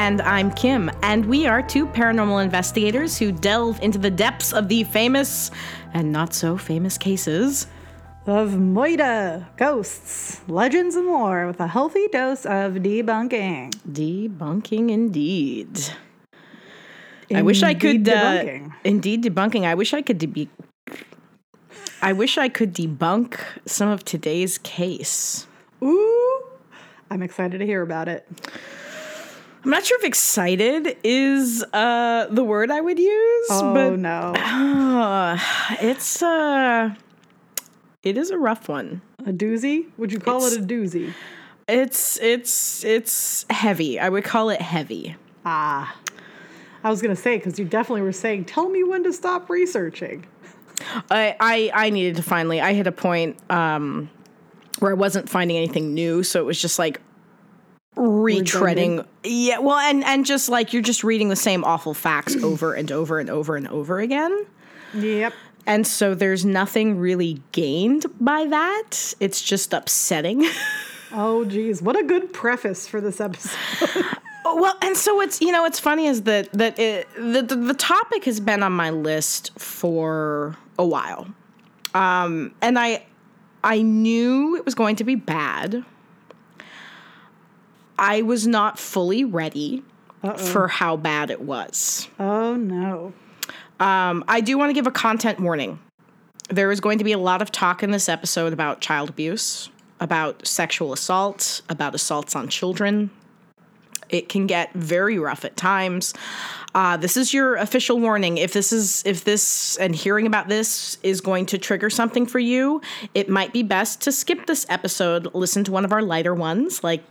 Discrepancies. I'm Gabby. And I'm Kim, and we are two paranormal investigators who delve into the depths of the famous and not so famous cases of Moida, ghosts, legends, and more with a healthy dose of debunking. Debunking indeed. Indeed I wish I could. Debunking. Uh, indeed, debunking. I wish I could debunk. I wish I could debunk some of today's case. Ooh, I'm excited to hear about it. I'm not sure if excited is uh, the word I would use. Oh but, no, uh, it's uh, it is a rough one. A doozy? Would you call it's, it a doozy? It's it's it's heavy. I would call it heavy. Ah, I was gonna say because you definitely were saying, "Tell me when to stop researching." I I, I needed to finally. I hit a point um, where I wasn't finding anything new, so it was just like retreading. Yeah well and and just like you're just reading the same awful facts over and over and over and over again. Yep. And so there's nothing really gained by that. It's just upsetting. Oh geez. What a good preface for this episode. Well and so it's you know what's funny is that that it, the, the, the topic has been on my list for a while. Um and i i knew it was going to be bad I was not fully ready Uh-oh. for how bad it was. Oh no. Um, I do want to give a content warning. There is going to be a lot of talk in this episode about child abuse, about sexual assault, about assaults on children. It can get very rough at times. Uh, this is your official warning. If this is if this and hearing about this is going to trigger something for you, it might be best to skip this episode. Listen to one of our lighter ones, like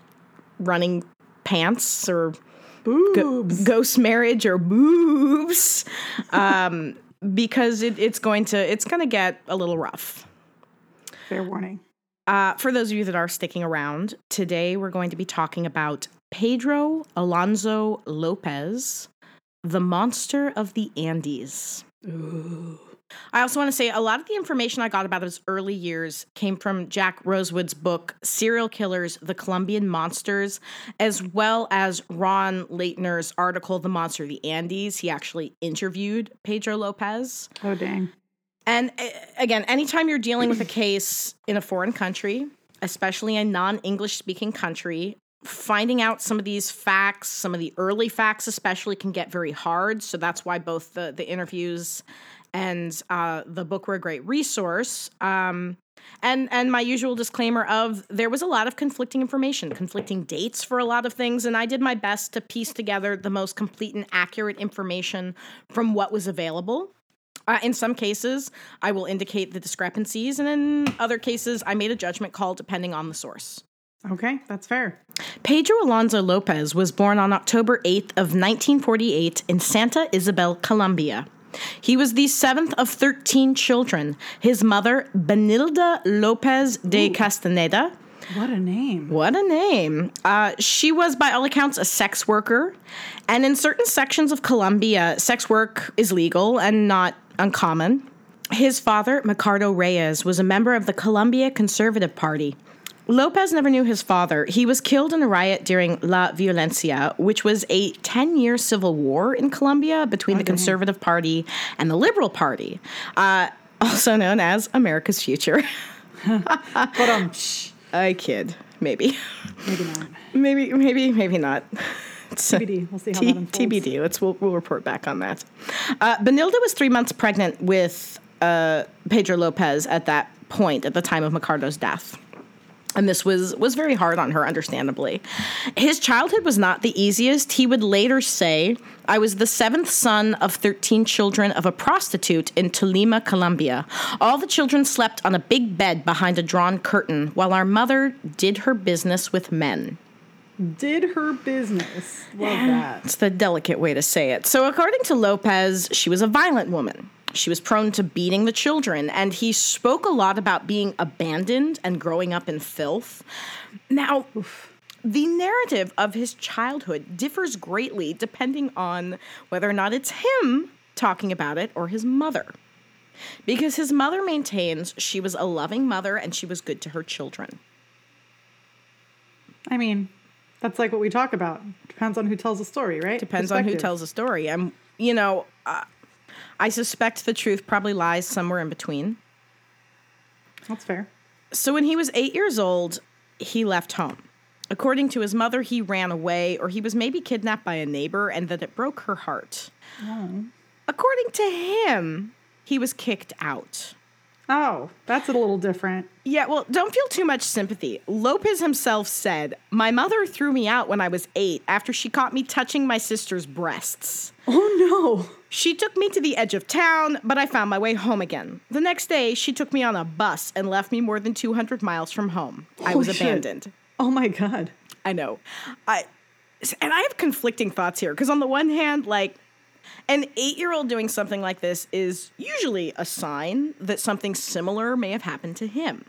running pants or go- ghost marriage or boobs. Um, because it, it's going to it's going to get a little rough. Fair warning. Uh, for those of you that are sticking around today we're going to be talking about pedro alonso lopez the monster of the andes. Ooh. I also want to say a lot of the information I got about his early years came from Jack Rosewood's book, Serial Killers, The Colombian Monsters, as well as Ron Laytner's article, The Monster of the Andes. He actually interviewed Pedro Lopez. Oh, dang. And uh, again, anytime you're dealing with a case in a foreign country, especially a non English speaking country, finding out some of these facts, some of the early facts especially, can get very hard. So that's why both the, the interviews and uh, the book were a great resource. Um, and and my usual disclaimer of there was a lot of conflicting information, conflicting dates for a lot of things, and I did my best to piece together the most complete and accurate information from what was available. Uh, in some cases, I will indicate the discrepancies, and in other cases, I made a judgment call depending on the source. Okay, that's fair. Pedro Alonso Lopez was born on October 8th of 1948 in Santa Isabel, Colombia. He was the seventh of 13 children. His mother, Benilda Lopez de Ooh. Castaneda, what a name. What a name. Uh, she was, by all accounts, a sex worker. And in certain sections of Colombia, sex work is legal and not uncommon. His father, Ricardo Reyes, was a member of the Colombia Conservative Party. Lopez never knew his father. He was killed in a riot during La Violencia, which was a 10 year civil war in Colombia between okay. the Conservative Party and the Liberal Party, uh, also known as America's Future. but um, I kid. Maybe. Maybe not. Maybe, maybe, maybe not. TBD. We'll see how T- that unfolds. TBD. Let's we'll, we'll report back on that. Uh, Benilda was three months pregnant with uh, Pedro Lopez at that point, at the time of Ricardo's death and this was was very hard on her understandably. His childhood was not the easiest. He would later say i was the seventh son of 13 children of a prostitute in tolima colombia. All the children slept on a big bed behind a drawn curtain while our mother did her business with men. Did her business. Love that. It's the delicate way to say it. So according to lopez she was a violent woman she was prone to beating the children, and he spoke a lot about being abandoned and growing up in filth. Now, the narrative of his childhood differs greatly depending on whether or not it's him talking about it or his mother. Because his mother maintains she was a loving mother and she was good to her children. I mean, That's like what we talk about. Depends on who tells the story, right? Depends on who tells the story. And, you know, uh, I suspect the truth probably lies somewhere in between. That's fair. So when he was eight years old, he left home. According to his mother, he ran away or he was maybe kidnapped by a neighbor and that it broke her heart. Oh. According to him, he was kicked out. Oh, that's a little different. Yeah, well, don't feel too much sympathy. Lopez himself said, My mother threw me out when I was eight after she caught me touching my sister's breasts. Oh no. She took me to the edge of town, but I found my way home again. The next day, she took me on a bus and left me more than 200 miles from home. I was Holy shit. abandoned. Oh my god. I know. I and I have conflicting thoughts here because on the one hand, like an 8-year-old doing something like this is usually a sign that something similar may have happened to him.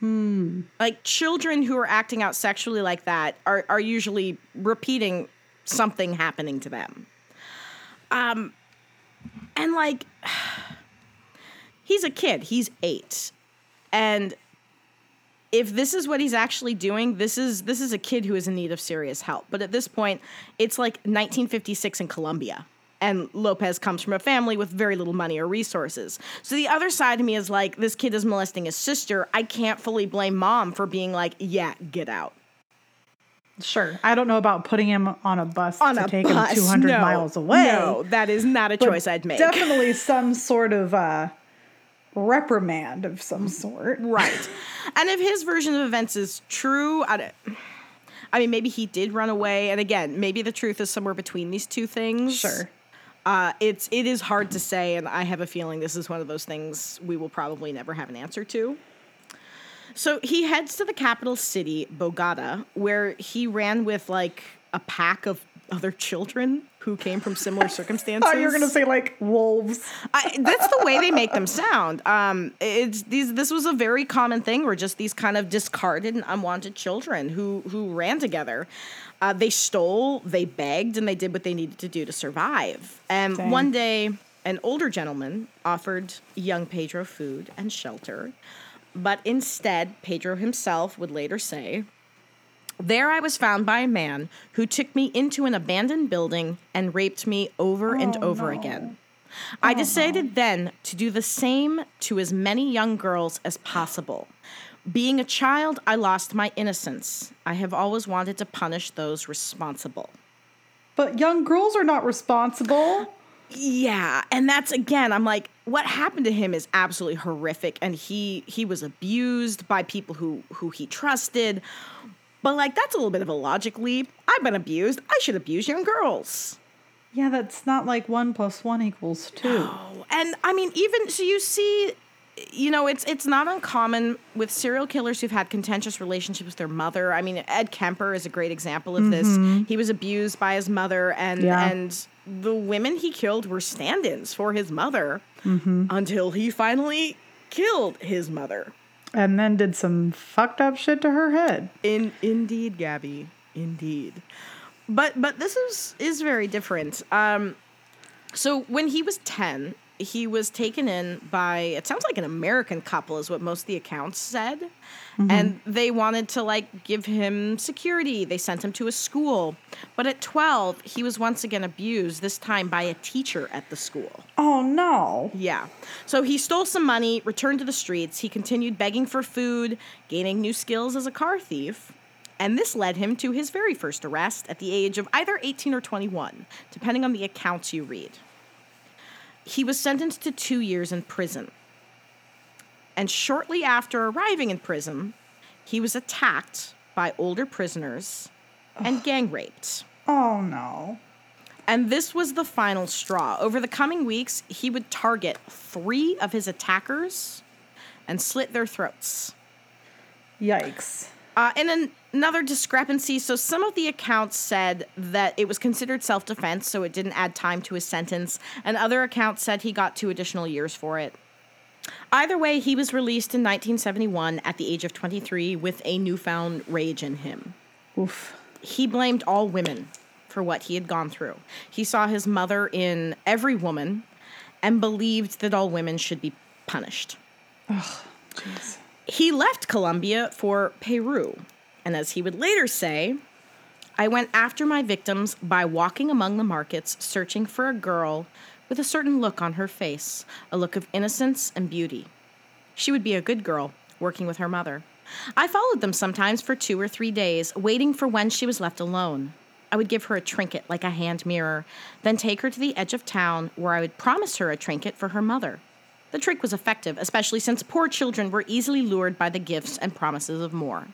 Hmm. Like children who are acting out sexually like that are are usually repeating something happening to them. Um and like he's a kid, he's 8. And if this is what he's actually doing, this is this is a kid who is in need of serious help. But at this point, it's like 1956 in Colombia. And Lopez comes from a family with very little money or resources. So the other side of me is like, this kid is molesting his sister. I can't fully blame mom for being like, yeah, get out. Sure. I don't know about putting him on a bus On to a take bus. him 200 No, miles away. No, that is not a choice I'd make. Definitely some sort of uh, reprimand of some sort. Right. and if his version of events is true, I don't. I mean, maybe he did run away, and again, maybe the truth is somewhere between these two things. Sure. Uh, it's it is hard to say, and I have a feeling this is one of those things we will probably never have an answer to. So he heads to the capital city, Bogota, where he ran with like a pack of other children who came from similar circumstances. Oh, you're gonna say like wolves. I, that's the way they make them sound. Um, it's these. This was a very common thing, where just these kind of discarded and unwanted children who who ran together. Uh, they stole, they begged, and they did what they needed to do to survive. And Dang. one day, an older gentleman offered young Pedro food and shelter, but instead, Pedro himself would later say. There I was found by a man who took me into an abandoned building and raped me over and Oh, over no. again. I oh, decided then to do the same to as many young girls as possible. Being a child, I lost my innocence. I have always wanted to punish those responsible. But young girls are not responsible. Yeah, and that's again, I'm like, what happened to him is absolutely horrific, and he he was abused by people who who he trusted. But like, that's a little bit of a logic leap. I've been abused. I should abuse young girls. Yeah, that's not like one plus one equals two. And I mean, even so, you see, you know, it's it's not uncommon with serial killers who've had contentious relationships with their mother. I mean, Ed Kemper is a great example of this. He was abused by his mother, and Yeah. and the women he killed were stand-ins for his mother until he finally killed his mother. And then did some fucked up shit to her head. In indeed, Gabby, indeed. But but this is is very different. Um, so when he was ten, he was taken in by it sounds like an American couple is what most of the accounts said, mm-hmm. and they wanted to like give him security. They sent him to a school, but at twelve, he was once again abused. This time by a teacher at the school. Oh no. Yeah. So he stole some money, returned to the streets. He continued begging for food, gaining new skills as a car thief. And this led him to his very first arrest at the age of either 18 or 21, depending on the accounts you read. He was sentenced to two years in prison. And shortly after arriving in prison, he was attacked by older prisoners and gang raped. Oh no. And this was the final straw. Over the coming weeks, he would target three of his attackers and slit their throats. Yikes. Uh, and then another discrepancy. So, some of the accounts said that it was considered self defense, so it didn't add time to his sentence. And other accounts said he got two additional years for it. Either way, he was released in 1971 at the age of 23 with a newfound rage in him. Oof. he blamed all women for what he had gone through. He saw his mother in every woman and believed that all women should be punished. Jeez. He left Colombia for Peru, and as he would later say, I went after my victims by walking among the markets, searching for a girl with a certain look on her face, a look of innocence and beauty. She would be a good girl, working with her mother. I followed them sometimes for two or three days, waiting for when she was left alone. I would give her a trinket like a hand mirror, then take her to the edge of town where I would promise her a trinket for her mother. The trick was effective, especially since poor children were easily lured by the gifts and promises of more.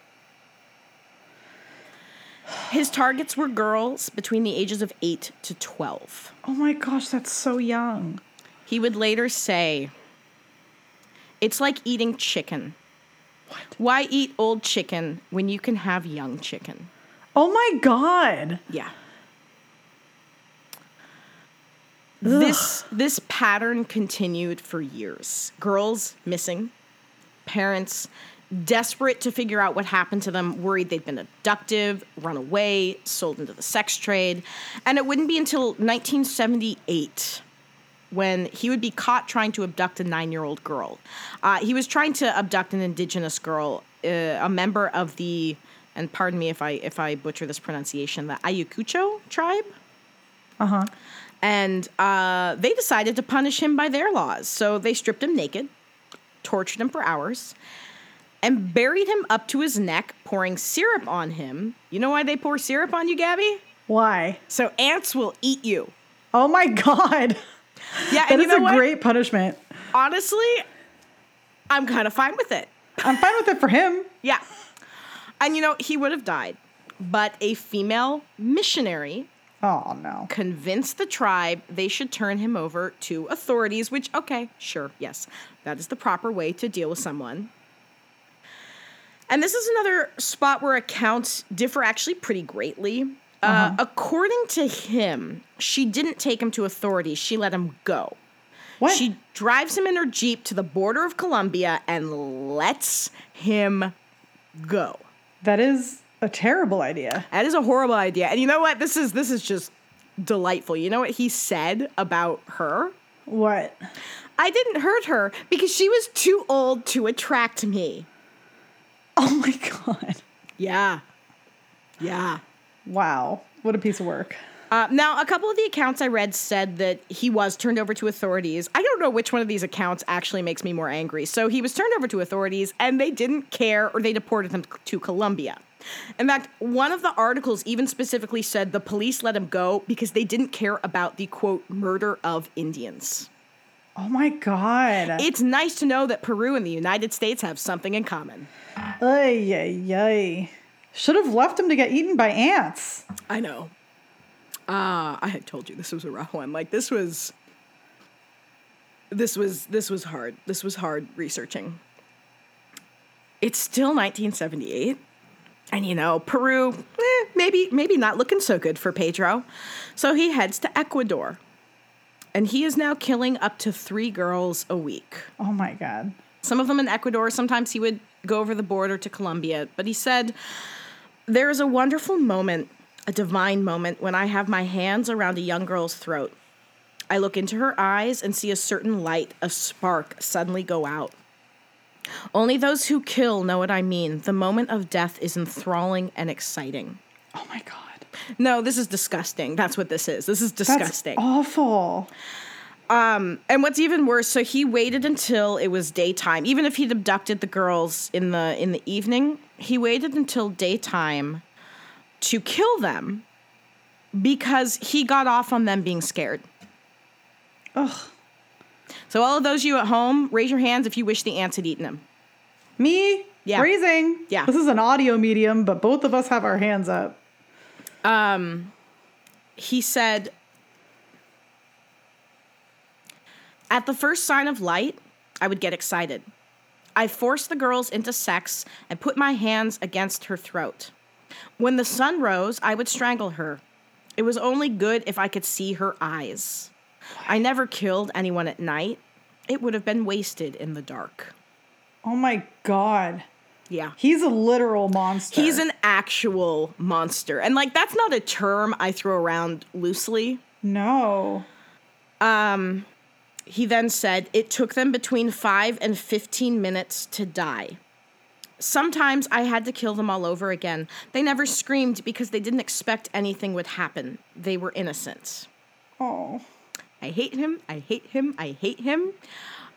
His targets were girls between the ages of 8 to 12. Oh my gosh, that's so young. He would later say, It's like eating chicken. Why eat old chicken when you can have young chicken? Oh my god. Yeah. This this pattern continued for years. Girls missing, parents desperate to figure out what happened to them, worried they'd been abducted, run away, sold into the sex trade. And it wouldn't be until 1978 when he would be caught trying to abduct a nine year old girl. Uh, he was trying to abduct an indigenous girl, uh, a member of the, and pardon me if I if I butcher this pronunciation, the Ayacucho tribe. Uh huh. And uh, they decided to punish him by their laws. So they stripped him naked, tortured him for hours, and buried him up to his neck, pouring syrup on him. You know why they pour syrup on you, Gabby? Why? So ants will eat you. Oh my god. Yeah, That and is a what? great punishment. Honestly, I'm kind of fine with it. I'm fine with it for him. Yeah. And you know, he would have died, but a female missionary Oh no. convinced the tribe they should turn him over to authorities, which, okay, sure, yes, that is the proper way to deal with someone. And this is another spot where accounts differ actually pretty greatly. Uh, according to him, she didn't take him to authorities, she let him go. What? She drives him in her Jeep to the border of Colombia and lets him go. that is a terrible idea. That is a horrible idea. And you know what? This is this is just delightful. You know what he said about her? What? I didn't hurt her because she was too old to attract me. Oh my god. Yeah. Yeah. Wow. What a piece of work. Uh, now, a couple of the accounts I read said that he was turned over to authorities. I don't know which one of these accounts actually makes me more angry. So he was turned over to authorities and they didn't care or they deported him to Colombia. In fact, one of the articles even specifically said the police let him go because they didn't care about the quote murder of Indians. Oh my god. It's nice to know that Peru and the United States have something in common. Ay, ay, ay. Should have left him to get eaten by ants. I know. Ah, I had told you this was a rough one. Like this was this was this was hard. This was hard researching. It's still 1978. And you know, Peru, eh, maybe maybe not looking so good for Pedro. So he heads to Ecuador. And he is now killing up to 3 girls a week. Oh my god. Some of them in Ecuador. Sometimes he would go over the border to Colombia. But he said, There is a wonderful moment, a divine moment, when I have my hands around a young girl's throat. I look into her eyes and see a certain light, a spark, suddenly go out. Only those who kill know what I mean. The moment of death is enthralling and exciting. Oh my god. No, this is disgusting. That's what this is. This is That's disgusting. awful. Um, and what's even worse, so he waited until it was daytime. Even if he'd abducted the girls in the in the evening, he waited until daytime to kill them because he got off on them being scared. Ugh. So all of those of you at home, raise your hands if you wish the ants had eaten him. Me? Yeah. Raising. Yeah. This is an audio medium, but both of us have our hands up. Um, he said, At the first sign of light, I would get excited. I forced the girls into sex and put my hands against her throat. When the sun rose, I would strangle her. It was only good if I could see her eyes. I never killed anyone at night. It would have been wasted in the dark. Oh my god. Yeah. He's a literal monster. He's an actual monster. And like that's not a term I throw around loosely. No. Um He then said it took them between 5 and 15 minutes to die. Sometimes I had to kill them all over again. They never screamed because they didn't expect anything would happen. They were innocent. Oh. I hate him. I hate him. I hate him.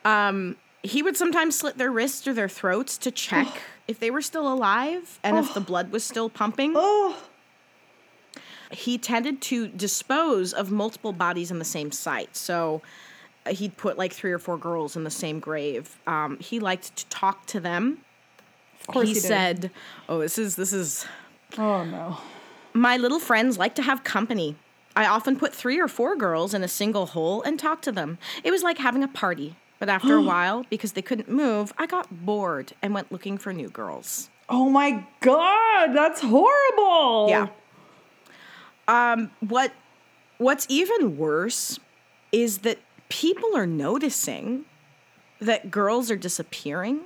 Um, he would sometimes slit their wrists or their throats to check if they were still alive and if the blood was still pumping. Oh. He tended to dispose of multiple bodies in the same site. So uh, he'd put like three or four girls in the same grave. Um, he liked to talk to them. Of course he, he, did. said, "Oh, this is this is Oh no. my little friends like to have company. I often put three or four girls in a single hole and talk to them. It was like having a party. But after a while, because they couldn't move, I got bored and went looking for new girls. Oh my god, that's horrible. Yeah. Um, what what's even worse is that people are noticing that girls are disappearing.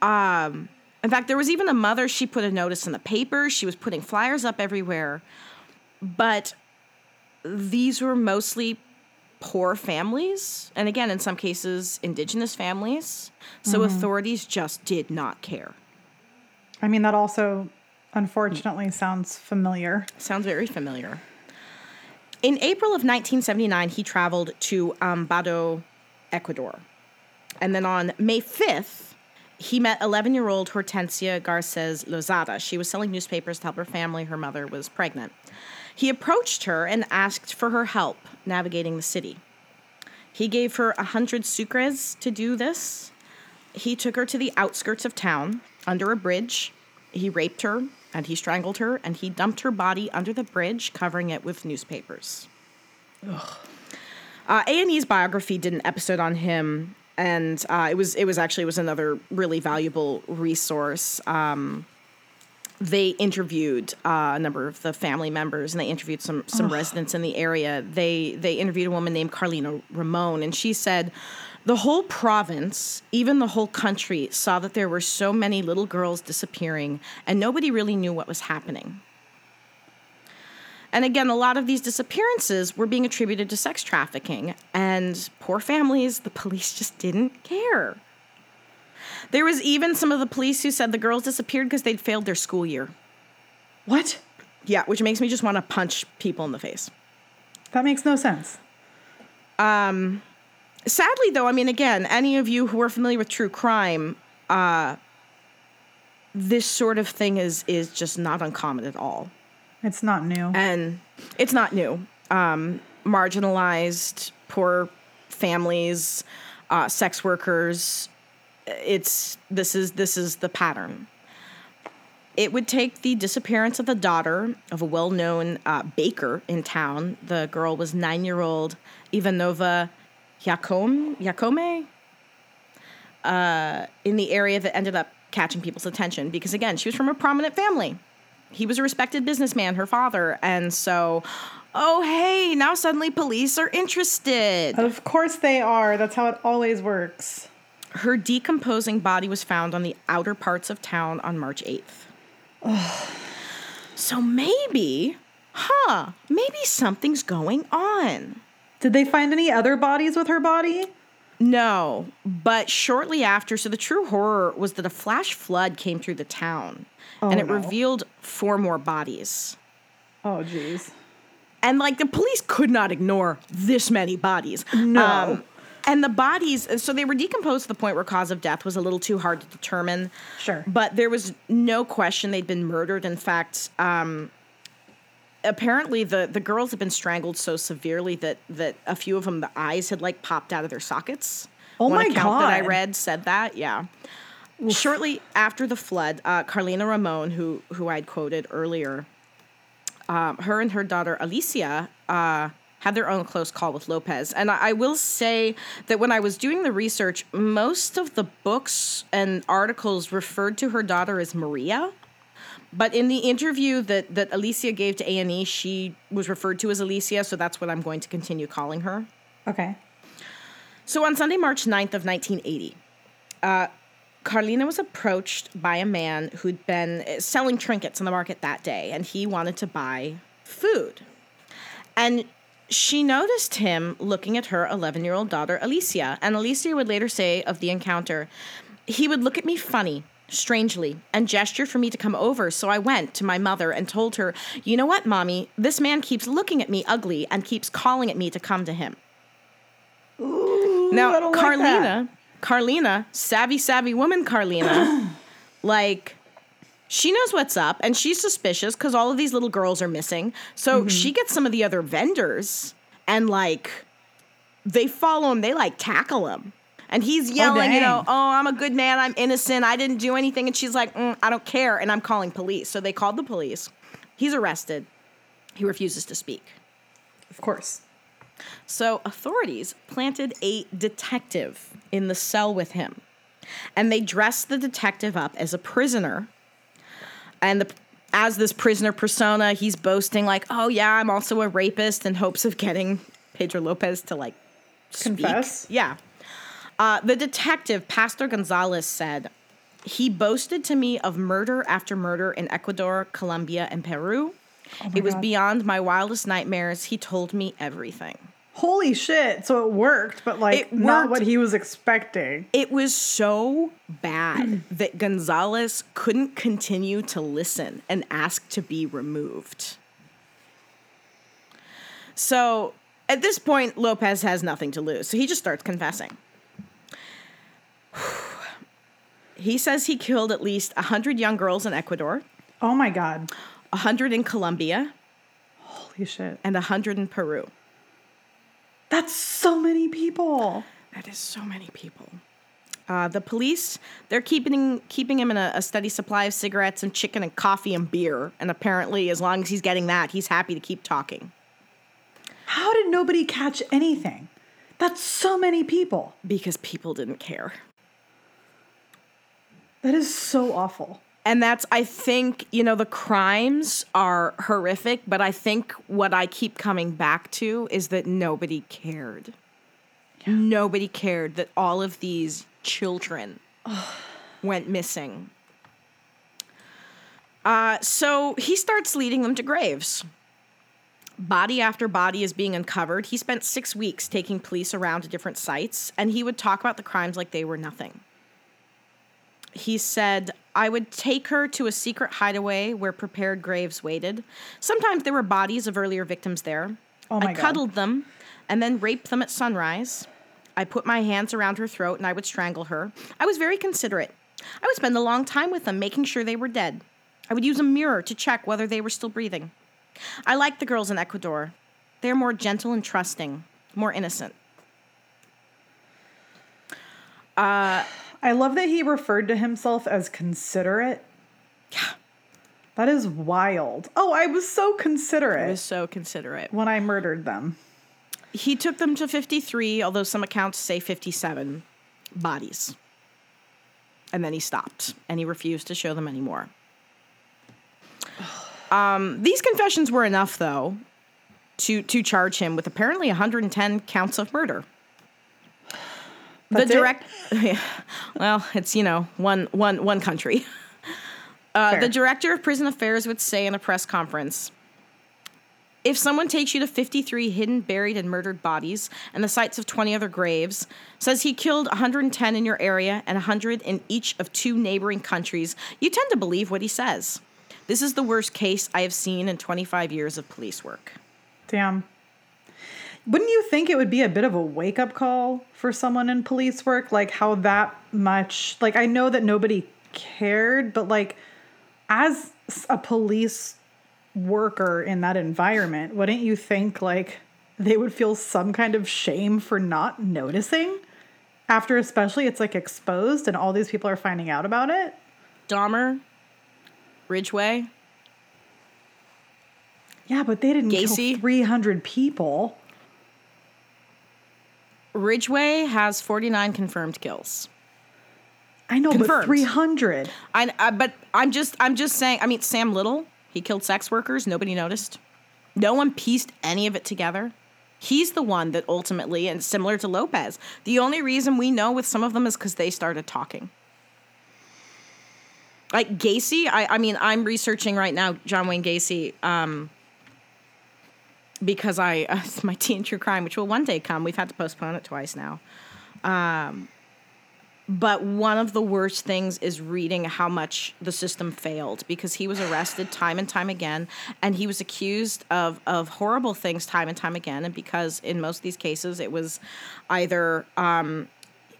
Um, in fact, there was even a mother, she put a notice in the paper, she was putting flyers up everywhere. But these were mostly poor families, and again, in some cases, indigenous families. So mm-hmm. authorities just did not care. I mean, that also unfortunately sounds familiar. Sounds very familiar. In April of 1979, he traveled to Ambato, Ecuador. And then on May 5th, he met 11 year old Hortensia Garces Lozada. She was selling newspapers to help her family. Her mother was pregnant. He approached her and asked for her help navigating the city. He gave her a 100 sucres to do this. He took her to the outskirts of town under a bridge. He raped her and he strangled her and he dumped her body under the bridge, covering it with newspapers. Uh, A&E's biography did an episode on him, and uh, it was it was actually it was another really valuable resource. Um, they interviewed uh, a number of the family members, and they interviewed some some residents in the area. They they interviewed a woman named Carlina Ramon, and she said. The whole province, even the whole country, saw that there were so many little girls disappearing, and nobody really knew what was happening. And again, a lot of these disappearances were being attributed to sex trafficking, and poor families, the police just didn't care. There was even some of the police who said the girls disappeared because they'd failed their school year. What? Yeah, which makes me just want to punch people in the face. That makes no sense. Um, Sadly, though, I mean, again, any of you who are familiar with true crime, uh, this sort of thing is is just not uncommon at all. It's not new. and it's not new. Um, marginalized, poor families, uh, sex workers. It's this is this is the pattern. It would take the disappearance of the daughter of a well-known uh, baker in town. The girl was nine-year-old Ivanova Yacome, Yakome uh, in the area that ended up catching people's attention because again, she was from a prominent family he was a respected businessman, her father. And so, oh, hey, now suddenly police are interested. Of course they are. That's how it always works. Her decomposing body was found on the outer parts of town on March 8th. so maybe, huh, maybe something's going on. Did they find any other bodies with her body? No, but shortly after, so the true horror was that a flash flood came through the town and oh, it no. revealed four more bodies. Oh, jeez. And like the police could not ignore this many bodies. No. Um, and the bodies, so they were decomposed to the point where cause of death was a little too hard to determine. Sure. But there was no question they'd been murdered. In fact, um, apparently the, the girls had been strangled so severely that, that a few of them, the eyes had like popped out of their sockets. Oh One my account that I read said that, yeah. Shortly after the flood, uh, Carlina Ramon, who who I'd quoted earlier, um, her and her daughter Alicia uh, had their own close call with Lopez. And I, I will say that when I was doing the research, most of the books and articles referred to her daughter as Maria. But in the interview that, that Alicia gave to A&E, she was referred to as Alicia, so that's what I'm going to continue calling her. Okay. So on Sunday, March 9th of 1980, uh, Carlina was approached by a man who'd been selling trinkets in the market that day, and he wanted to buy food. And she noticed him looking at her 11 year old daughter, Alicia. And Alicia would later say of the encounter, he would look at me funny, strangely, and gesture for me to come over. So I went to my mother and told her, You know what, mommy? This man keeps looking at me ugly and keeps calling at me to come to him. Ooh, Now, don't like Carlina, Carlina, savvy, savvy woman, Carlina, like, she knows what's up and she's suspicious because all of these little girls are missing. So Mm-hmm. she gets some of the other vendors and, like, they follow him, they like tackle him. And he's yelling, you know, oh, I'm a good man, I'm innocent, I didn't do anything. And she's like, mm, I don't care. And I'm calling police. So they called the police. He's arrested. He refuses to speak. Of course. So authorities planted a detective in the cell with him. And they dressed the detective up as a prisoner. And the, as this prisoner persona, he's boasting like, "Oh yeah, I'm also a rapist," in hopes of getting Pedro Lopez to like speak. Confess? Yeah. Uh, the detective, Pastor Gonzalez, said he boasted to me of murder after murder in Ecuador, Colombia, and Peru. it was God. beyond my wildest nightmares. He told me everything. Holy shit. So it worked, but like It not what he was expecting. It was so bad that Gonzalez couldn't continue to listen and ask to be removed. So at this point, Lopez has nothing to lose. So he just starts confessing. He says he killed at least 100 young girls in Ecuador, Oh my god. 100 in Colombia, Holy shit. and 100 in Peru. That's so many people. That is so many people. Uh, the police, they're keeping keeping him in a, a steady supply of cigarettes and chicken and coffee and beer. And apparently, as long as he's getting that, he's happy to keep talking How did nobody catch anything? That's so many people. because people didn't care. That is so awful. And that's, I think, you know, the crimes are horrific, but I think what I keep coming back to is that nobody cared. Nobody cared that all of these children went missing. Uh, so he starts leading them to graves. Body after body is being uncovered. He spent six weeks taking police around to different sites, and he would talk about the crimes like they were nothing he said, I would take her to a secret hideaway where prepared graves waited. Sometimes there were bodies of earlier victims there. Oh my I God. cuddled them and then raped them at sunrise. I put my hands around her throat and I would strangle her. I was very considerate. I would spend a long time with them, making sure they were dead. I would use a mirror to check whether they were still breathing. I liked the girls in Ecuador. They're more gentle and trusting, more innocent. Uh, I love that he referred to himself as considerate. Yeah. That is wild. Oh, I was so considerate. I was so considerate. when I murdered them. He took them to 53, although some accounts say 57 bodies. And then he stopped and he refused to show them anymore. Um, these confessions were enough, though, to, to charge him with apparently 110 counts of murder. That's the direct, well, it's you know one one one country. Uh, the director of prison affairs would say in a press conference if someone takes you to 53 hidden, buried, and murdered bodies and the sites of 20 other graves, says he killed 110 in your area and 100 in each of two neighboring countries, you tend to believe what he says. This is the worst case I have seen in 25 years of police work. Damn. Wouldn't you think it would be a bit of a wake up call for someone in police work? Like, how that much, like, I know that nobody cared, but like, as a police worker in that environment, wouldn't you think like they would feel some kind of shame for not noticing? After, especially, it's like exposed and all these people are finding out about it. Dahmer, Ridgeway, Yeah, but they didn't Gacy? kill 300 people. Ridgeway has 49 confirmed kills. I know, but 300. I, I but I'm just I'm just saying. I mean, Sam Little, he killed sex workers. Nobody noticed. No one pieced any of it together. He's the one that ultimately, and similar to Lopez, the only reason we know with some of them is because they started talking. Like Gacy, I, I mean, I'm researching right now John Wayne Gacy um, because I uh, it's my teen true crime, which will one day come. We've had to postpone it twice now. Um, but one of the worst things is reading how much the system failed because he was arrested time and time again and he was accused of, of horrible things time and time again and because in most of these cases it was either um,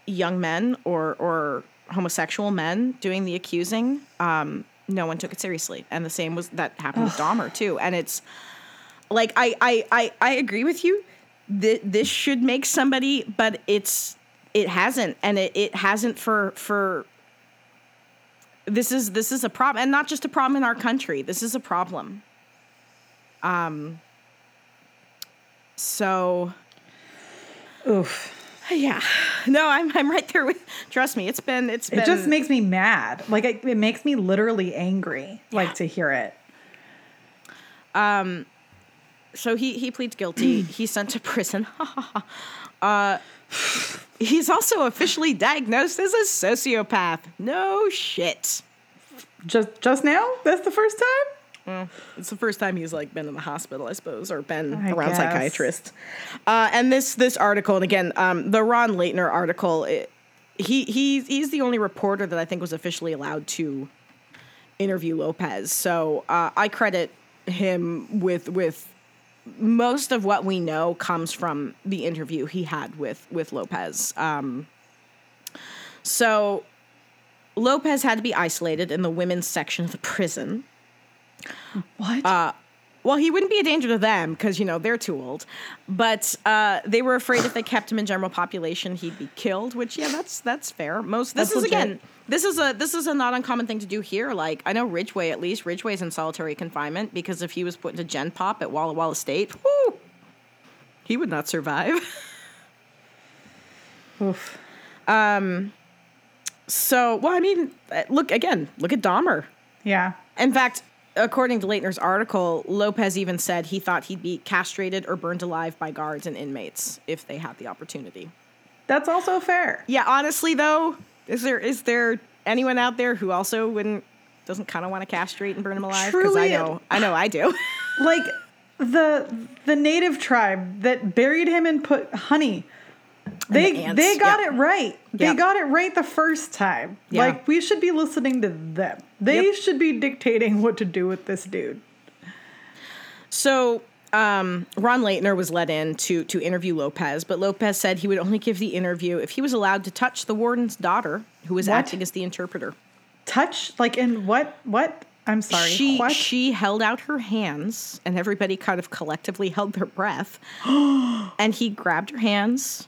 young men or, or homosexual men doing the accusing um, no one took it seriously and the same was that happened with dahmer too and it's like i i i, I agree with you Th- this should make somebody but it's it hasn't and it, it hasn't for for this is this is a problem and not just a problem in our country this is a problem um so Oof. yeah no i'm i'm right there with trust me it's been it's been It just makes me mad. Like it, it makes me literally angry. Like to hear it. So he he pleads guilty he's sent to prison uh he's also officially diagnosed as a sociopath no shit Just just now? That's the first time? It's the first time he's like been in the hospital, I suppose, or been I around guess. psychiatrists. Uh, and this this article, and again, um, the Ron Laytner article, it, he he's he's the only reporter that I think was officially allowed to interview Lopez. So uh, I credit him with with most of what we know comes from the interview he had with with Lopez. Um, so Lopez had to be isolated in the women's section of the prison. What? Uh, Well, he wouldn't be a danger to them because you know they're too old, but uh, they were afraid if they kept him in general population, he'd be killed. Which, yeah, that's that's fair. Most this That's is legit. again, this is a this is a not uncommon thing to do here. Like I know Ridgeway at least. Ridgeway's in solitary confinement because if he was put into Gen Pop at Walla Walla State, whoo, he would not survive. Oof. Um, so, well, I mean, uh, look again. Look at Dahmer. Yeah. In fact, according to Laytner's article, Lopez even said he thought he'd be castrated or burned alive by guards and inmates if they had the opportunity. That's also fair. Yeah, honestly though, is there is there anyone out there who also wouldn't doesn't kind of want to castrate and burn him alive? Because I know, I know, I do. Like the the native tribe that buried him and put honey. They the they got yep. it right. They Yep. got it right the first time. Yeah. Like we should be listening to them. They Yep. should be dictating what to do with this dude. So um, Ron Laytner was let in to to interview Lopez, but Lopez said he would only give the interview if he was allowed to touch the warden's daughter, who was What? acting as the interpreter. Touch like in what what? I'm sorry. She what? she held out her hands, and everybody kind of collectively held their breath. and he grabbed her hands,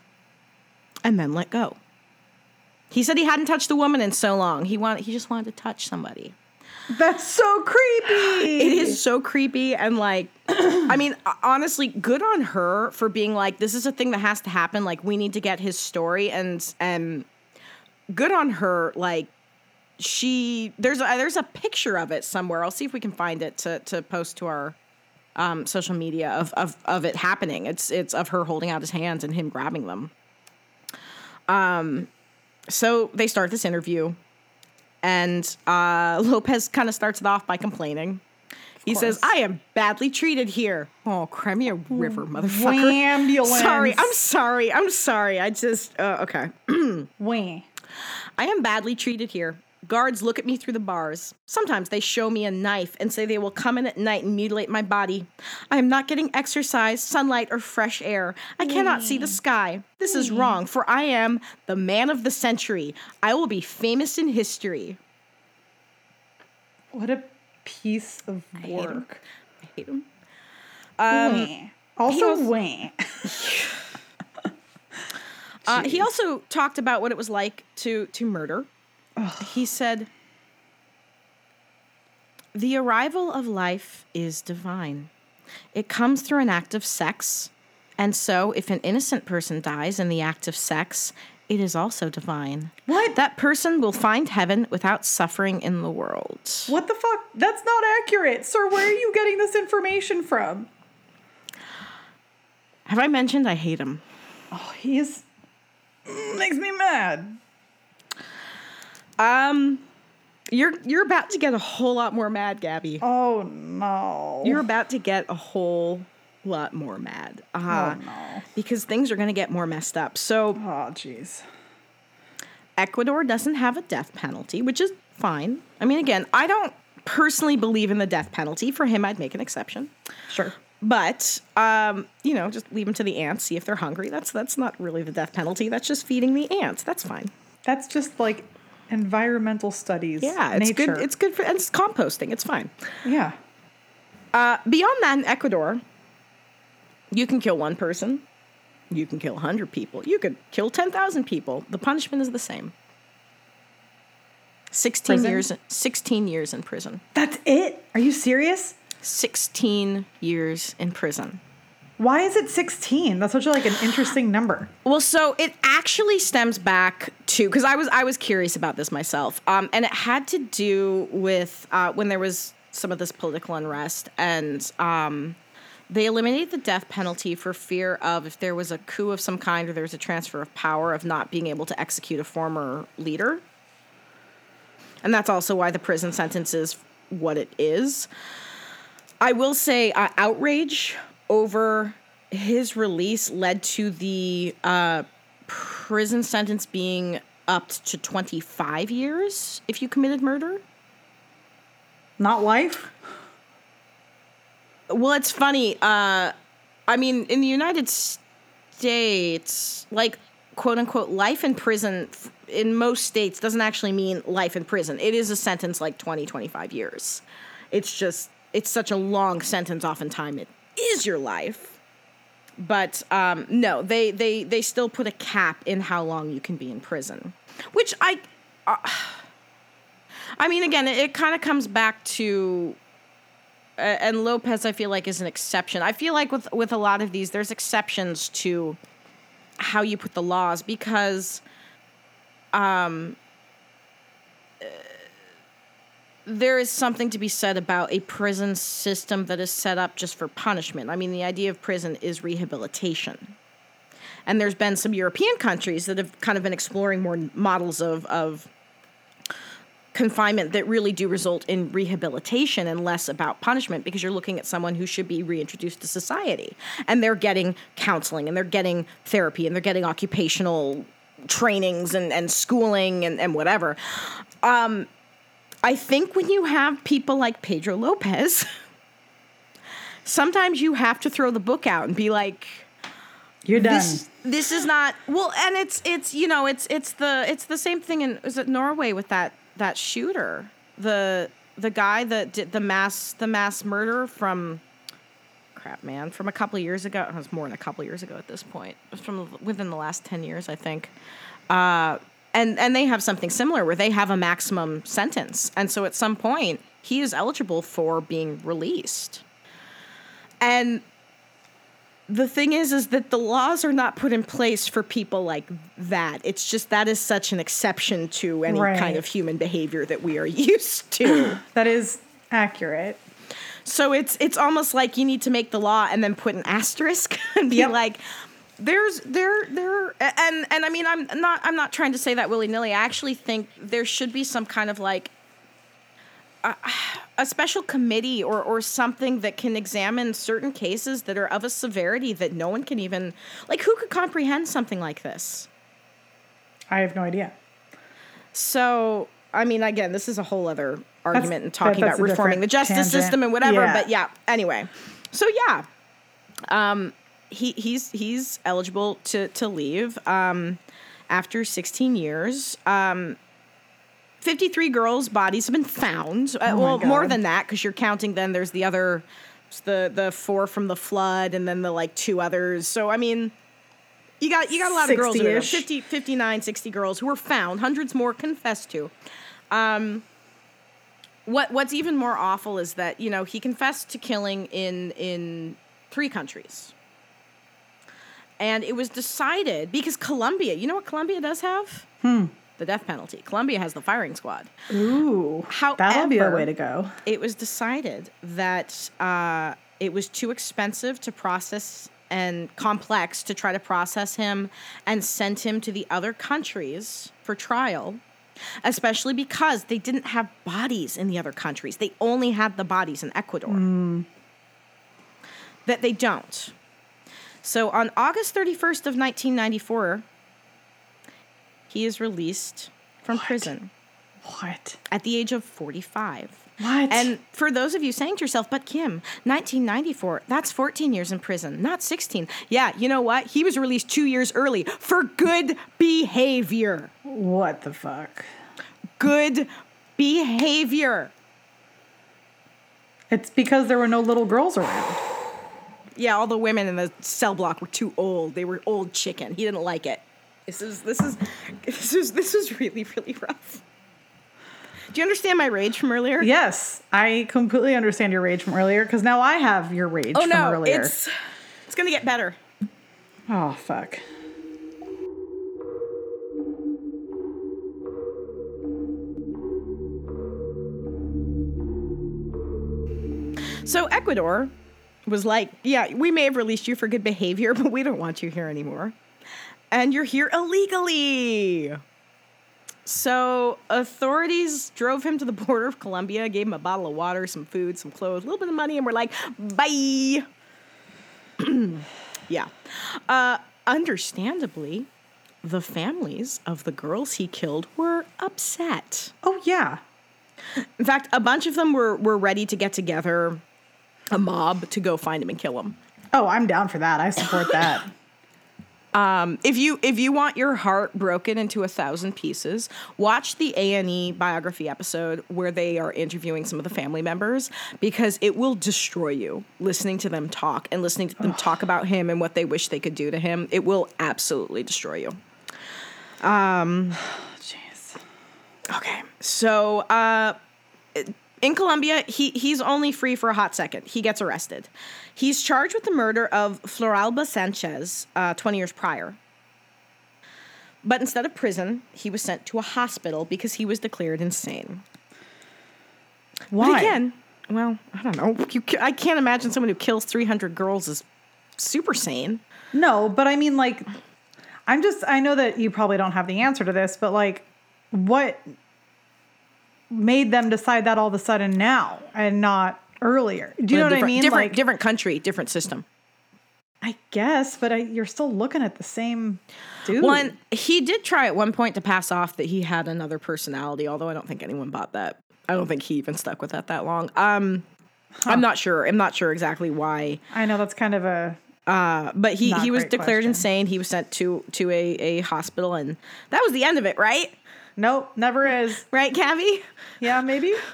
and then let go. He said he hadn't touched a woman in so long. He wanted he just wanted to touch somebody. That's so creepy. It is so creepy and like I mean honestly good on her for being like this is a thing that has to happen like we need to get his story and and good on her like she there's a there's a picture of it somewhere. I'll see if we can find it to to post to our um, social media of, of of it happening. It's it's of her holding out his hands and him grabbing them. Um so they start this interview and uh, Lopez kind of starts it off by complaining. He says, "I am badly treated here." Oh, Crimea River, motherfucker! Ambulance. Sorry, I'm sorry, I'm sorry. I just uh, okay. Wah. I am badly treated here. Guards look at me through the bars. Sometimes they show me a knife and say they will come in at night and mutilate my body. I am not getting exercise, sunlight, or fresh air. I cannot see the mm. sky. This is mm. wrong, for I am the man of the century. I will be famous in history. What a piece of hate him. work. I hate him. Um, wah. Also, was- wah. Uh, he also talked about what it was like to to murder. He said, "The arrival of life is divine. It comes through an act of sex, and so if an innocent person dies in the act of sex, it is also divine. What? That person will find heaven without suffering in the world." What the fuck? That's not accurate, sir. Where are you getting this information from? Have I mentioned I hate him? Oh, he's makes me mad. Um, you're you're about to get a whole lot more mad, Gabby. Oh no. You're about to get a whole lot more mad. Uh, oh no. Because things are going to get more messed up. So, Oh jeez. Ecuador doesn't have a death penalty, which is fine. I mean, again, I don't personally believe in the death penalty. For him, I'd make an exception. Sure. But um, you know, just leave them to the ants, see if they're hungry. That's that's not really the death penalty. That's just feeding the ants. That's fine. That's just like environmental studies. Yeah, it's nature. good. It's good for and it's composting. It's fine. yeah. Uh, beyond that, in Ecuador, you can kill one person. You can kill 100 people. You could kill 10,000 people. The punishment is the same. 16 Prison? years 16 years in prison. That's it. Are you serious? 16 years in prison. Why is it 16? That's such a, like an interesting number. Well, so it actually stems back to because I was I was curious about this myself, um, and it had to do with uh, when there was some of this political unrest, and um, they eliminated the death penalty for fear of if there was a coup of some kind or there was a transfer of power of not being able to execute a former leader, and that's also why the prison sentence is what it is. I will say uh, outrage over his release led to the uh, prison sentence being upped to 25 years if you committed murder. Not life? Well, it's funny. Uh, I mean, in the United States, like quote unquote life in prison in most states doesn't actually mean life in prison. It is a sentence like 20, 25 years. It's just, it's such a long sentence, oftentimes it is your life. But um, no, they, they, they still put a cap in how long you can be in prison, which I. Uh, I mean, again, it, it kind of comes back to uh, and Lopez I feel like is an exception. I feel like with with a lot of these there's exceptions to how you put the laws because um there is something to be said about a prison system that is set up just for punishment. I mean, the idea of prison is rehabilitation. And there's been some European countries that have kind of been exploring more models of of confinement that really do result in rehabilitation and less about punishment because you're looking at someone who should be reintroduced to society and they're getting counseling and they're getting therapy and they're getting occupational trainings and, and schooling and, and whatever um, i think when you have people like pedro lopez sometimes you have to throw the book out and be like You're done. this this is not well and it's it's you know it's it's the it's the same thing in is it Norway with that that shooter the the guy that did the mass the mass murder from crap man from a couple of years ago it was more than a couple of years ago at this point from within the last 10 years I think uh and and they have something similar where they have a maximum sentence and so at some point he is eligible for being released and the thing is is that the laws are not put in place for people like that it's just that is such an exception to any Right. kind of human behavior that we are used to that is accurate. so it's it's almost like you need to make the law and then put an asterisk and be Yep. like there's there there and and i mean i'm not i'm not trying to say that willy-nilly i actually think there should be some kind of like a, a special committee or or something that can examine certain cases that are of a severity that no one can even like who could comprehend something like this I have no idea. so I mean, again, this is a whole other argument and talking that's about reforming the justice tangent. system and whatever. Yeah. But yeah, anyway. So yeah, um, he he's he's eligible to to leave um, after 16 years. Um, 53 girls' bodies have been found. Uh, Oh well, more than that because you're counting. Then there's the other, the the four from the flood, and then the like two others. So I mean. You got you got a lot of girls in there. 50, 59, 60 girls who were found, hundreds more confessed to. Um, what what's even more awful is that, you know, he confessed to killing in in three countries. And it was decided because Colombia, you know what Colombia does have? Hmm. The death penalty. Colombia has the firing squad. Ooh. that'll be a way to go. It was decided that uh, it was too expensive to process and complex to try to process him and send him to the other countries for trial, especially because they didn't have bodies in the other countries. They only had the bodies in Ecuador. That they don't. So on August 31st of 1994, he is released from prison What? at the age of 45. What? And for those of you saying to yourself, but Kim, 1994, that's 14 years in prison, not 16. Yeah, you know what? He was released two years early for good behavior. what the fuck? Good behavior. It's because there were no little girls around. Yeah, all the women in the cell block were too old. They were old chicken. He didn't like it. This is this is this is this is really really rough. Do you understand my rage from earlier? Yes, I completely understand your rage from earlier because now I have your rage Oh from no, earlier. it's it's gonna get better. Oh fuck. So Ecuador was like, yeah, we may have released you for good behavior, but we don't want you here anymore. And you're here illegally. So authorities drove him to the border of Colombia, gave him a bottle of water, some food, some clothes, a little bit of money, and we're like, bye. yeah. Uh, understandably, the families of the girls he killed were upset. Oh yeah. In fact, a bunch of them were were ready to get together, a mob to go find him and kill him. Oh, I'm down for that. I support that. If you if you want your heart broken into a thousand pieces, watch the A and E biography episode where they are interviewing some of the family members because it will destroy you listening to them talk and listening to them talk about him and what they wish they could do to him. It will absolutely destroy you. Um, Jeez. Okay. So, uh, in Colombia, he he's only free for a hot second. He gets arrested. He's charged with the murder of Floralba Sanchez uh, 20 years prior. But instead of prison, he was sent to a hospital because he was declared insane. Why? But again, well, I don't know. You, I can't imagine someone who kills 300 girls is super sane. No, but I mean, like, I'm just, I know that you probably don't have the answer to this, but like, what made them decide that all of a sudden now and not earlier? Do you know what I mean? Different, like, different country, different system. I guess, but I, you're still looking at the same dude. One, he did try at one point to pass off that he had another personality, although I don't think anyone bought that. I don't think he even stuck with that that long. Um, I'm not sure. I'm not sure exactly why. I know that's kind of a, Uh, but he, he was declared question. insane. He was sent to to a, a hospital, and that was the end of it, right? Nope, never is. Right, Cavi? Yeah, maybe.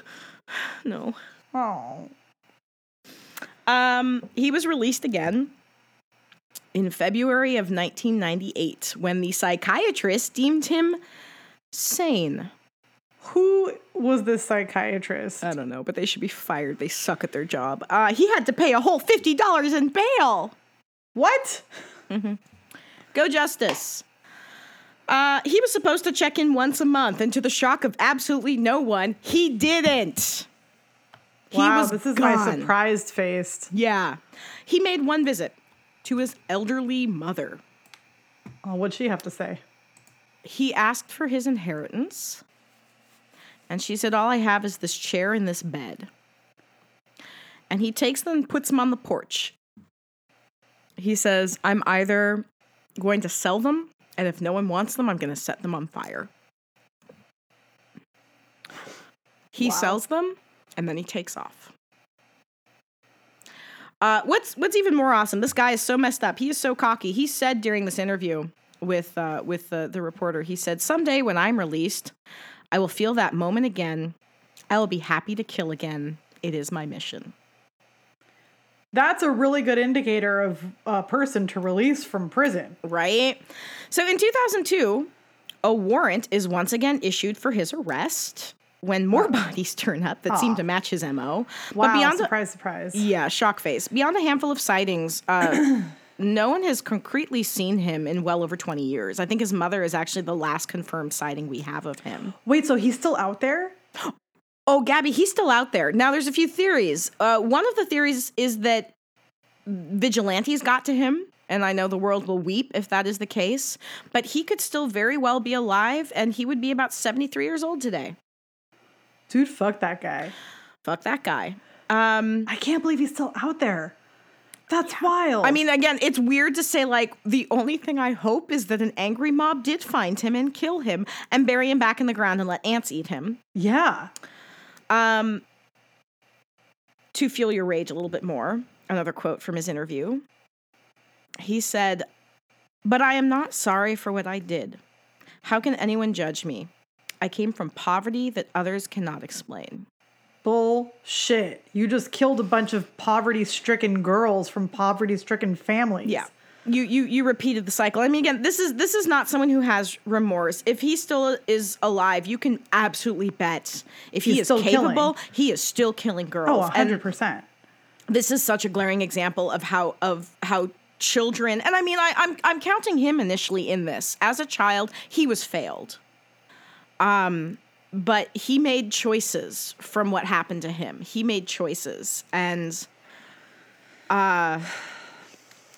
No. Oh. Um, he was released again in February of 1998 when the psychiatrist deemed him sane. Who was this psychiatrist? I don't know, but they should be fired. They suck at their job. Uh, he had to pay a whole fifty dollars in bail. what? Go Justice. Uh, he was supposed to check in once a month, and to the shock of absolutely no one, he didn't. He wow, was this is my gone. surprised face. Yeah, he made one visit to his elderly mother. Oh, what'd she have to say? He asked for his inheritance, and she said, "All I have is this chair and this bed." And he takes them and puts them on the porch. He says, I'm either going to sell them, and if no one wants them, I'm going to set them on fire. He Wow. sells them, and then he takes off. Uh, what's what's even more awesome? This guy is so messed up. He is so cocky. He said during this interview with uh, with the, the reporter, he said, "Someday when I'm released, I will feel that moment again. I will be happy to kill again. It is my mission." That's a really good indicator of a person to release from prison. right? So in 2002, a warrant is once again issued for his arrest when more bodies turn up that seem to match his MO. Wow, but beyond a, surprise, surprise. yeah, shock face. Beyond a handful of sightings, uh, no one has concretely seen him in well over 20 years. I think his mother is actually the last confirmed sighting we have of him. Wait, so he's still out there? Oh, Gabby, he's still out there. Now, there's a few theories. Uh, one of the theories is that vigilantes got to him, and I know the world will weep if that is the case, but he could still very well be alive, and he would be about 73 years old today. Dude, fuck that guy. Fuck that guy. Um, I can't believe he's still out there. That's wild. I mean, again, it's weird to say, like, the only thing I hope is that an angry mob did find him and kill him and bury him back in the ground and let ants eat him. yeah. Um, to fuel your rage a little bit more, another quote from his interview. He said, But I am not sorry for what I did. How can anyone judge me? I came from poverty that others cannot explain. Bullshit. You just killed a bunch of poverty stricken girls from poverty stricken families. Yeah. You, you you repeated the cycle. I mean, again, this is this is not someone who has remorse. If he still is alive, you can absolutely bet if he He's is still capable, killing. he is still killing girls. Oh, 100%. this is such a glaring example of how of how children and I mean I, I'm I'm counting him initially in this. As a child, he was failed. Um but he made choices from what happened to him. He made choices and uh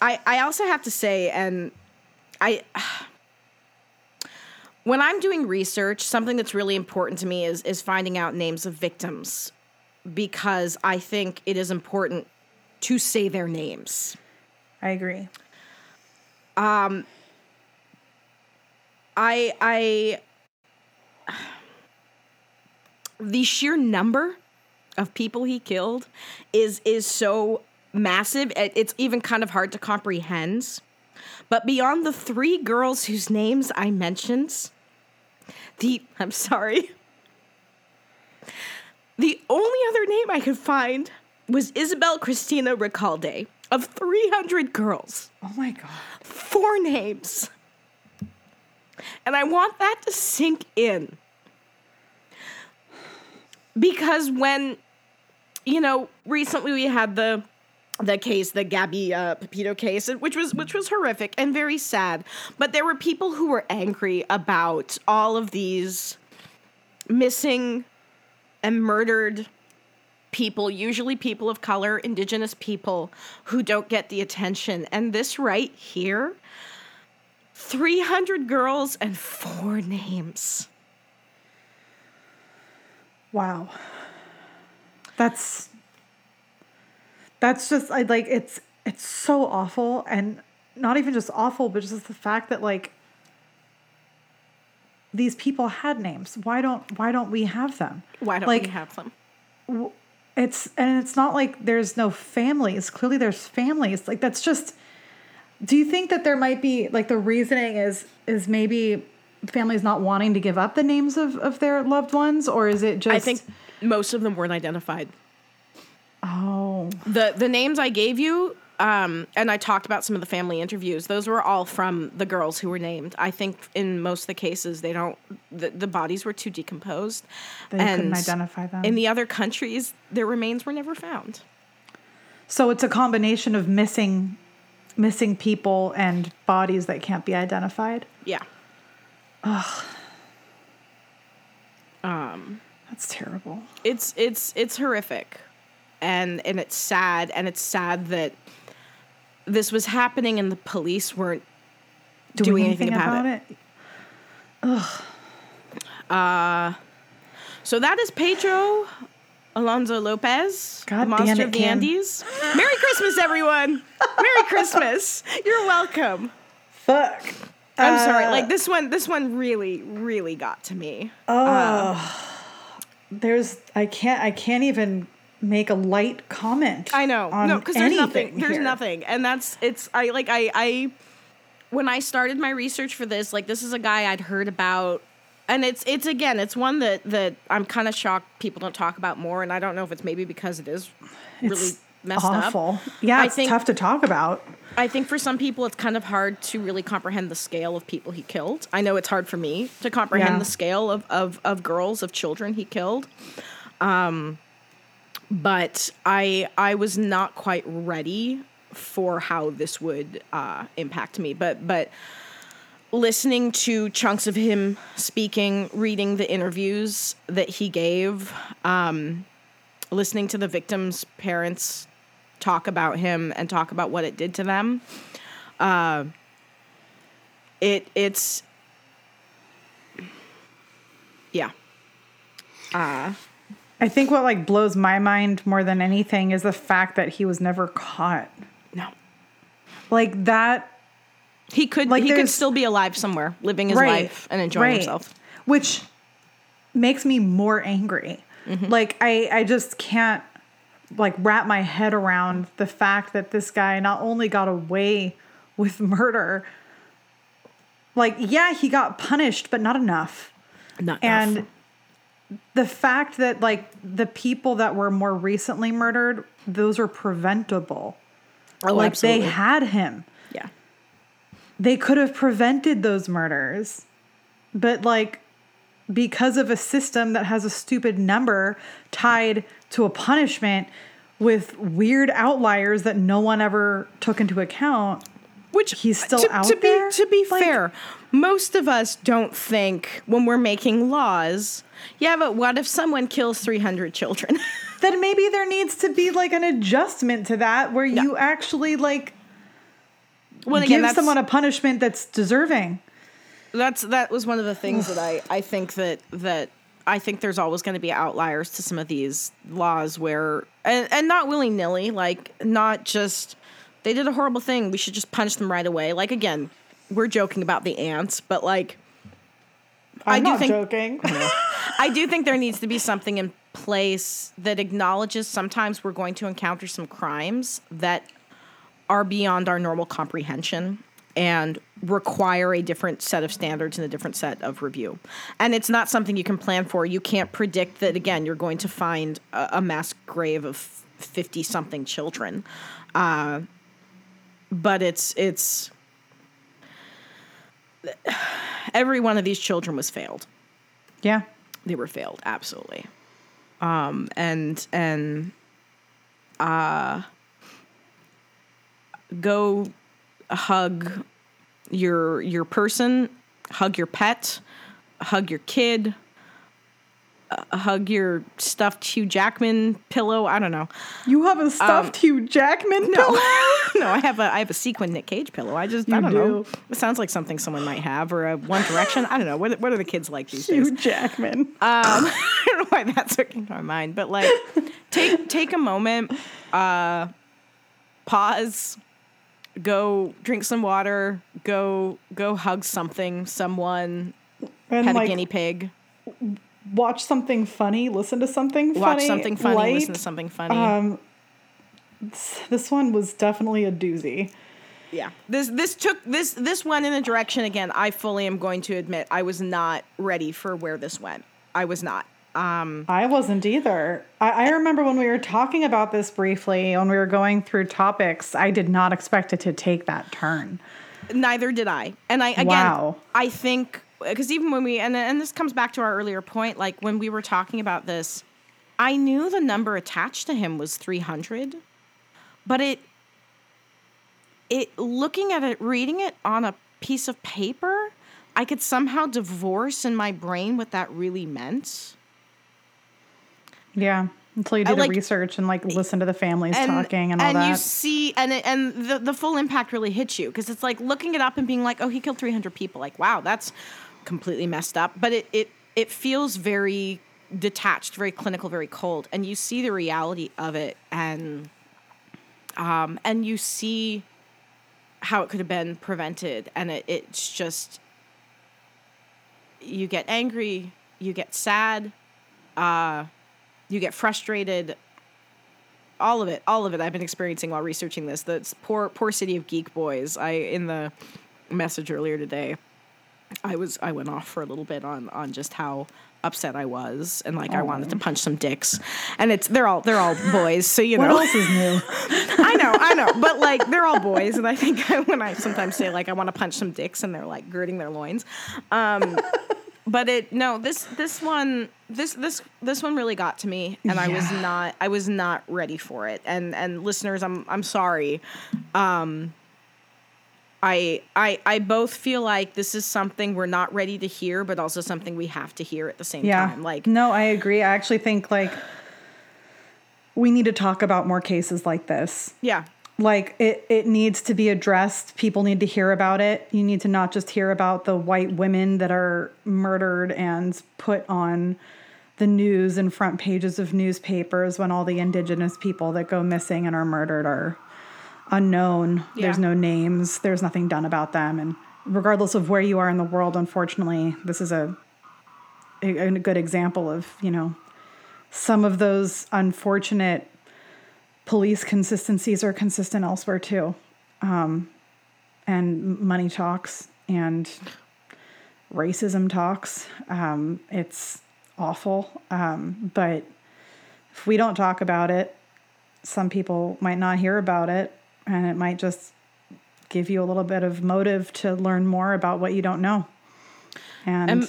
I I also have to say and I when I'm doing research, something that's really important to me is is finding out names of victims because I think it is important to say their names. I agree. Um I I the sheer number of people he killed is is so massive. It's even kind of hard to comprehend. But beyond the three girls whose names I mentioned, the I'm sorry. The only other name I could find was Isabel Christina Recalde. Of 300 girls, Oh my God. four names. And I want that to sink in. Because when, you know, recently we had the the case, the Gabby uh, Petito case, which was which was horrific and very sad. But there were people who were angry about all of these missing and murdered people, usually people of color, indigenous people, who don't get the attention. And this right here 300 girls and four names. Wow. That's that's just I like it's it's so awful and not even just awful, but just the fact that like these people had names. Why don't why don't we have them? Why don't like, we have them? It's and it's not like there's no families. Clearly there's families. Like that's just do you think that there might be like the reasoning is is maybe families not wanting to give up the names of, of their loved ones or is it just I think most of them weren't identified. Oh The the names I gave you, um, and I talked about some of the family interviews. Those were all from the girls who were named. I think in most of the cases they don't. The, the bodies were too decomposed. They couldn't identify them. In the other countries, their remains were never found. So it's a combination of missing missing people and bodies that can't be identified. Yeah. Ugh. Um That's terrible. it's it's it's horrific and and it's sad and it's sad that this was happening and the police weren't doing, anything, about, it. so that is pedro alonso lopez God the monster it, of the Kim. andes. Merry christmas everyone! Merry christmas! You're welcome. Fuck. i'm sorry Uh, like this one this one really really got to me. Oh. There's I can't I can't even make a light comment. I know. no, because there's nothing. There's here. nothing. And that's it's I like I I when I started my research for this, like this is a guy I'd heard about and it's it's again, it's one that that I'm kind of shocked people don't talk about more and I don't know if it's maybe because it is really It's messed awful. up. Yeah, I it's think- tough to talk about. I think for some people it's kind of hard to really comprehend the scale of people he killed. I know it's hard for me to comprehend Yeah. the scale of, of, of girls, of children he killed. Um, but I I was not quite ready for how this would uh, impact me. But but listening to chunks of him speaking, reading the interviews that he gave, um, listening to the victims' parents talk about him and talk about what it did to them. Uh, it it's yeah. I think what like blows my mind more than anything is the fact that he was never caught. No. Like that He could Like, he could still be alive somewhere, living his life and enjoying himself. Which makes me more angry. Mm-hmm. Like I I just can't like wrap my head around the fact that this guy not only got away with murder like yeah, he got punished but not enough. Not And enough. The fact that like the people that were more recently murdered, those were preventable. oh, like absolutely. they had him. yeah. they could have prevented those murders but like because of a system that has a stupid number tied to a punishment with weird outliers that no one ever took into account Which He's still to, out to there? Be, to be Like- fair, most of us don't think when we're making laws. Yeah, but what if someone kills three hundred children? then maybe there needs to be like an adjustment to that where you actually like well, give that's, someone a punishment that's deserving that's that was one of the things that I I think that that I think there's always going to be outliers to some of these laws where and, and not willy nilly, like not just they did a horrible thing. We should just punch them right away. Like again, we're joking about the ants, but like I i'm do not think- joking I do think there needs to be something in place that acknowledges sometimes we're going to encounter some crimes that are beyond our normal comprehension and require a different set of standards and a different set of review. And it's not something you can plan for. You can't predict that, again, you're going to find a, a mass grave of 50 something children. Uh, but it's, it's, every one of these children was failed. Yeah. They were failed absolutely. Um and and uh go hug your your person hug your pet hug your kid uh, hug your stuffed Hugh Jackman pillow. I don't know. you have a stuffed Hugh Jackman pillow? no, I have a I have a sequin Nick Cage pillow. I just I don't know. It sounds like something someone might have or a One Direction. I don't know. What what are the kids like these days? Hugh Jackman. Um, I don't know why that's what came to my mind, but like, take take a moment, uh, pause, go drink some water, go go hug something, someone, and pet like a guinea pig, watch something funny, listen to something funny, watch something funny, light. listen to something funny. Um, this, this one was definitely a doozy. yeah, this this took this this went in a direction again. I fully am going to admit I was not ready for where this went. I was not. Um, I wasn't either. I, I remember when we were talking about this briefly, when we were going through topics, I did not expect it to take that turn. neither did I. And I again, Wow. I think because even when we and and this comes back to our earlier point, like when we were talking about this, I knew the number attached to him was three hundred, but it it looking at it, reading it on a piece of paper, I could somehow divorce in my brain what that really meant. Yeah, until you do the like- research and like listen to the families talking and all and that. And you see and it, and the the full impact really hits you because it's like looking it up and being like oh he killed 300 people like wow that's completely messed up but it it it feels very detached very clinical very cold and you see the reality of it and um and you see how it could have been prevented and it, it's just you get angry you get sad uh you get frustrated all of it all of it. I've been experiencing while researching this the poor poor city of geek boys. I in the message earlier today i was i went off for a little bit on on just how upset i was and like i wanted to punch some dicks and it's they're all they're all boys so you what know else is new? I know, I know, but like they're all boys, and I think when I sometimes say like I want to punch some dicks, and they're like girding their loins. Um, but it no this this one this this this one really got to me, and I was not I was not ready for it. And and listeners, I'm I'm sorry. Um, I I I both feel like this is something we're not ready to hear, but also something we have to hear at the same Yeah, time. Like no, I agree. I actually think like we need to talk about more cases like this. yeah, like it, it needs to be addressed people need to hear about it you need to not just hear about the white women that are murdered and put on the news and front pages of newspapers when all the indigenous people that go missing and are murdered are unknown. There's no names. There's nothing done about them. And regardless of where you are in the world, unfortunately, this is a a, a good example of you know some of those unfortunate police consistencies are consistent elsewhere too. Um, and money talks and racism talks. Um, it's awful. Um, but if we don't talk about it, some people might not hear about it, and it might just give you a little bit of motive to learn more about what you don't know and Um,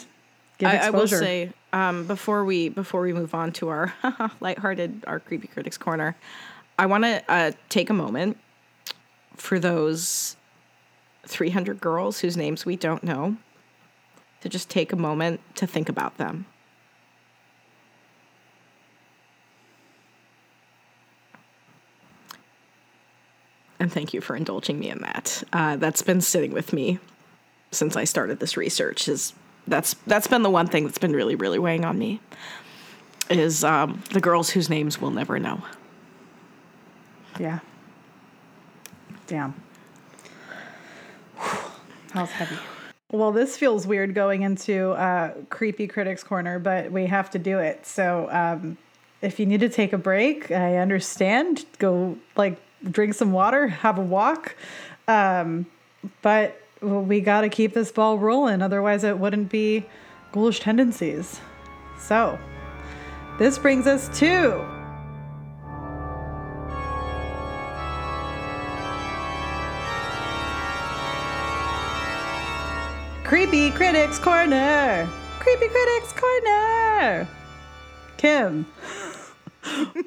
give I, I exposure. will say um, before we before we move on to our lighthearted our creepy critics corner, I want to uh, take a moment for those 300 girls whose names we don't know to just take a moment to think about them. And thank you for indulging me in that. Uh, that's been sitting with me since I started this research. Is that's that's been the one thing that's been really really weighing on me. Is um, the girls whose names we'll never know. yeah. Damn. That was heavy. Well, this feels weird going into uh, creepy critics corner, but we have to do it. So, um, if you need to take a break, I understand. Go like drink some water, have a walk. Um, but we got to keep this ball rolling, otherwise it wouldn't be ghoulish tendencies. So, this brings us to Creepy Critics Corner. Creepy Critics Corner. Kim,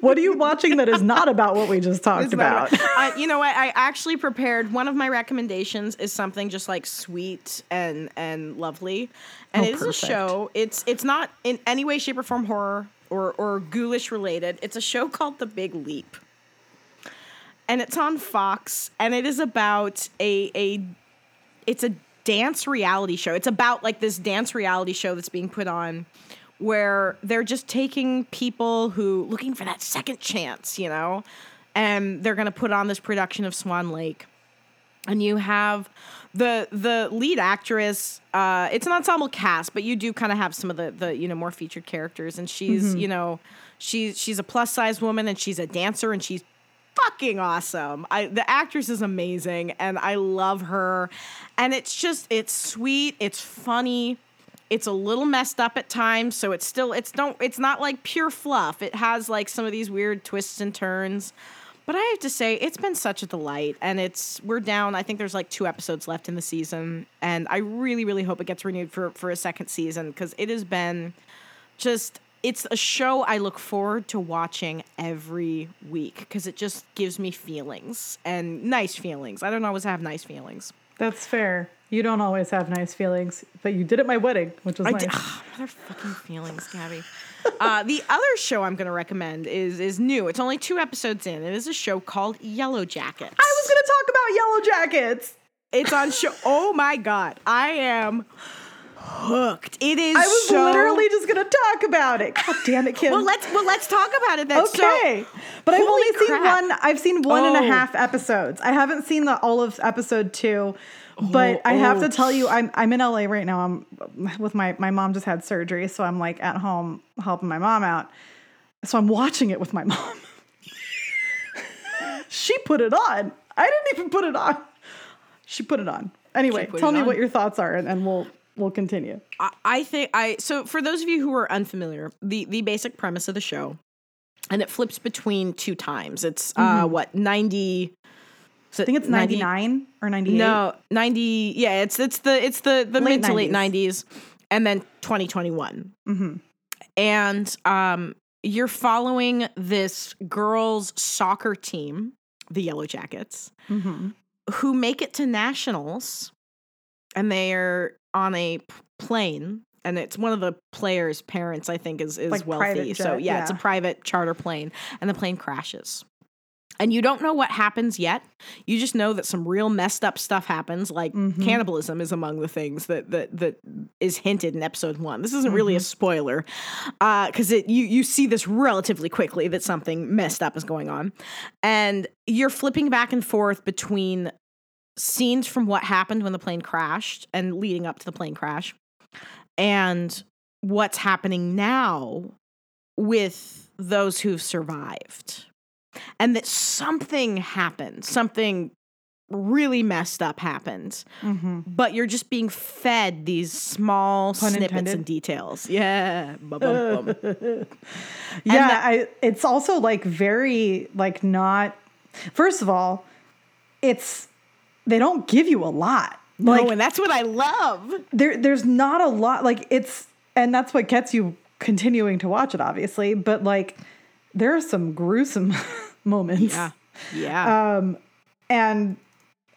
what are you watching that is not about what we just talked about? uh, you know what? I actually prepared one of my recommendations is something just like sweet and and lovely, and Oh, it is perfect. a show. It's it's not in any way, shape, or form horror or or ghoulish related. It's a show called The Big Leap, and it's on Fox, and it is about a a it's a dance reality show. It's about like this dance reality show that's being put on where they're just taking people who looking for that second chance, you know, and they're going to put on this production of Swan Lake. And you have the the lead actress. Uh, it's an ensemble cast, but you do kind of have some of the the you know more featured characters. And she's you know she's she's a plus size woman and she's a dancer and she's fucking awesome. I the actress is amazing and I love her. And it's just it's sweet, it's funny. It's a little messed up at times, so it's still it's don't it's not like pure fluff. It has like some of these weird twists and turns. But I have to say it's been such a delight and it's we're down I think there's like 2 episodes left in the season and I really really hope it gets renewed for for a second season cuz it has been just it's a show I look forward to watching every week because it just gives me feelings and nice feelings. I don't always have nice feelings. That's fair. You don't always have nice feelings, but you did at my wedding, which was I nice. did, other fucking feelings, Gabby. Uh, the other show I'm going to recommend is is new. It's only two episodes in. It is a show called Yellow Jackets. I was going to talk about Yellow Jackets. It's on show. Oh my god, I am hooked. It is. I was so- literally just going to talk about it. God damn it, Kim. Well, let's well let's talk about it. Then. So- Okay. but I've only seen one I've seen one and a Oh. half episodes. I haven't seen the all of episode 2. But I have to oh. tell you I'm I'm in LA right now. I'm with my my mom just had surgery, so I'm like at home helping my mom out. So I'm watching it with my mom. she put it on. I didn't even put it on. She put it on. Anyway, tell me on? what your thoughts are and, and we'll we'll continue. I- I think I so for those of you who are unfamiliar, the the basic premise of the show, and it flips between two times. It's uh what ninety. Mm-hmm. I think it's 99 or 98. No, ninety. Yeah, it's it's the it's the the Late mid to late 90s. and then twenty twenty one. And um, you're following this girls' soccer team, the Yellow Jackets, who make it to nationals, and they are on a plane. And it's one of the players' parents, I think, is is Like wealthy. private so jet, yeah, it's a private charter plane, and the plane crashes. And you don't know what happens yet. You just know that some real messed up stuff happens, like mm-hmm. cannibalism is among the things that that that is hinted in episode one. This isn't really a mm-hmm. spoiler, uh, because it you you see this relatively quickly that something messed up is going on, and you're flipping back and forth between scenes from what happened when the plane crashed and leading up to the plane crash, and what's happening now with those who've survived and that something happened, something really messed up happened, mm-hmm. but you're just being fed these small Pun snippets intended. and details. Yeah. Bum, bum, bum. Yeah, that- I it's also like very like not first of all, it's they don't give you a lot. Like oh, and that's what I love. there there's not a lot like it's and that's what gets you continuing to watch it obviously, but like there are some gruesome moments. Yeah. Yeah. Um and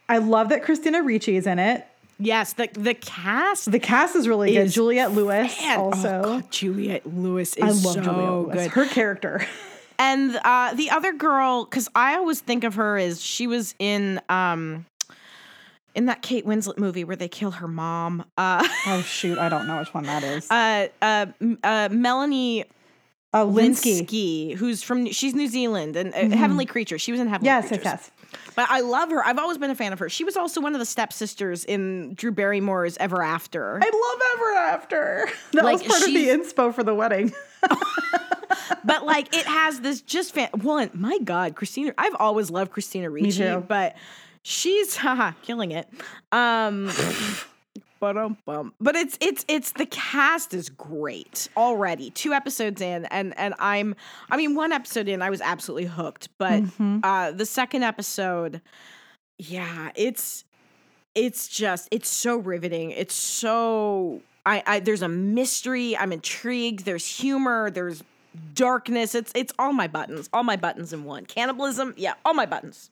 I love that Christina Ricci is in it. yes. The the cast The cast is really good. Is Juliette Lewis Man, also. oh God, Juliette Lewis is I love so Juliette Lewis. good. Her character. And uh, the other girl, because I always think of her as she was in um in that Kate Winslet movie where they kill her mom. Uh, oh shoot, I don't know which one that is. uh, uh, uh, Melanie Oh, Lynskey. Lynskey, who's from she's New Zealand and uh, Heavenly Creature. She was in Heavenly Yes, yes, Creatures. yes. But I love her. I've always been a fan of her. She was also one of the stepsisters in Drew Barrymore's Ever After. I love Ever After. That Like, was part of the inspo for the wedding. but like it has this just fan one my god christina i've always loved christina ricci but she's haha killing it um. But it's it's it's the cast is great already. Two episodes in and and i'm i mean one episode in i was absolutely hooked but uh the second episode yeah it's it's just it's so riveting. It's so I, I there's a mystery i'm intrigued there's humor there's darkness. It's it's all my buttons all my buttons in one. Cannibalism yeah all my buttons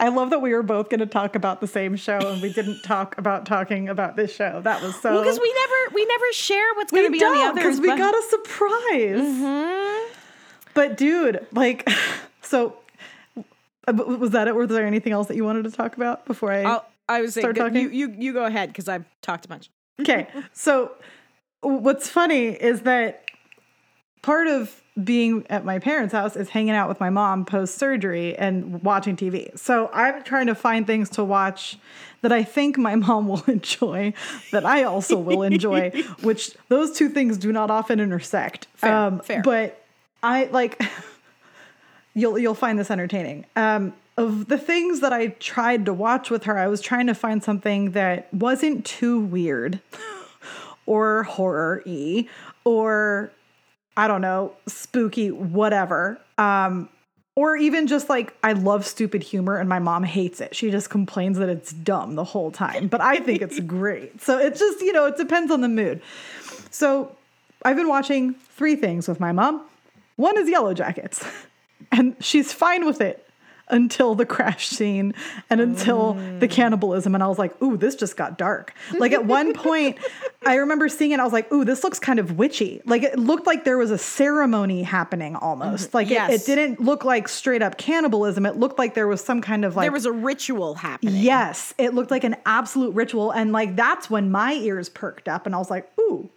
I love that we were both going to talk about the same show and we didn't talk about talking about this show. That was so. because we never we never share what's going to be on the don't because we but- got a surprise. Mhm. But dude, like, so uh, was that it? Was there anything else that you wanted to talk about before I? I'll, i was saying Start go- you, talking? you you go ahead because i've talked a bunch Okay. So what's funny is that part of being at my parents' house is hanging out with my mom post surgery and watching TV. So I'm trying to find things to watch that I think my mom will enjoy, that I also will enjoy, which those two things do not often intersect. Um, Fair, fair. But I like you'll you'll find this entertaining. Um, of the things that I tried to watch with her, I was trying to find something that wasn't too weird or horror y or I don't know, spooky, whatever. Um, or even just like I love stupid humor and my mom hates it. She just complains that it's dumb the whole time, but I think it's great. So it's just, you know, it depends on the mood. So I've been watching three things with my mom. One is Yellow Jackets, and she's fine with it until the crash scene and until the cannibalism. And I was like, ooh, this just got dark. Like at one point, I remember seeing it, I was like, ooh, this looks kind of witchy. Like it looked like there was a ceremony happening almost. Like it- it, didn't look like straight up cannibalism. It looked like there was some kind of like there was a ritual happening Yes, it looked like an absolute ritual. And like that's when my ears perked up and I was like, ooh,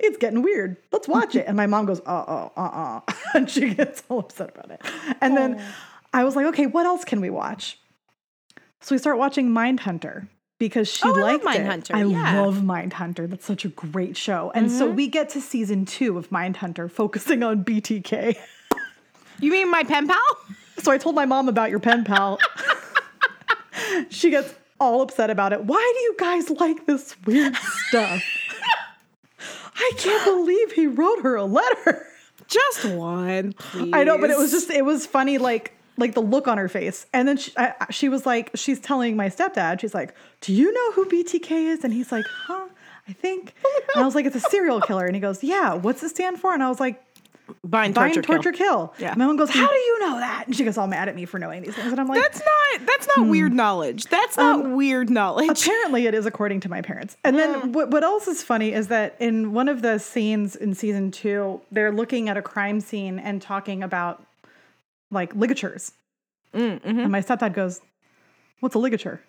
it's getting weird. Let's watch it. And my mom goes, uh uh, uh uh. And she gets all upset about it. And then I was like, okay, what else can we watch? So we start watching Mindhunter because she Oh, I liked it. Mindhunter, I yeah. love Mindhunter. That's such a great show. And so Mm-hmm. we get to season two of Mindhunter, focusing on BTK. you mean my pen pal So I told my mom about your pen pal. she gets all upset about it. Why do you guys like this weird stuff? I can't believe he wrote her a letter. just one please I know, but it was just it was funny like like the look on her face. And then she, I, she was like she's telling my stepdad, she's like, "Do you know who BTK is?" And he's like, "Huh, I think." And I was like, "It's a serial killer." And he goes, "Yeah, what's it stand for?" And I was like, bind, Bind, torture, torture, kill. kill. Yeah. My mom goes, How do you know that? And she gets all mad at me for knowing these things. And I'm like, That's not that's not hmm. weird knowledge. That's not um, weird knowledge. Apparently, it is according to my parents. And then what, what else is funny is that in one of the scenes in season two, they're looking at a crime scene and talking about like ligatures mm, mm-hmm. And my stepdad goes, What's a ligature?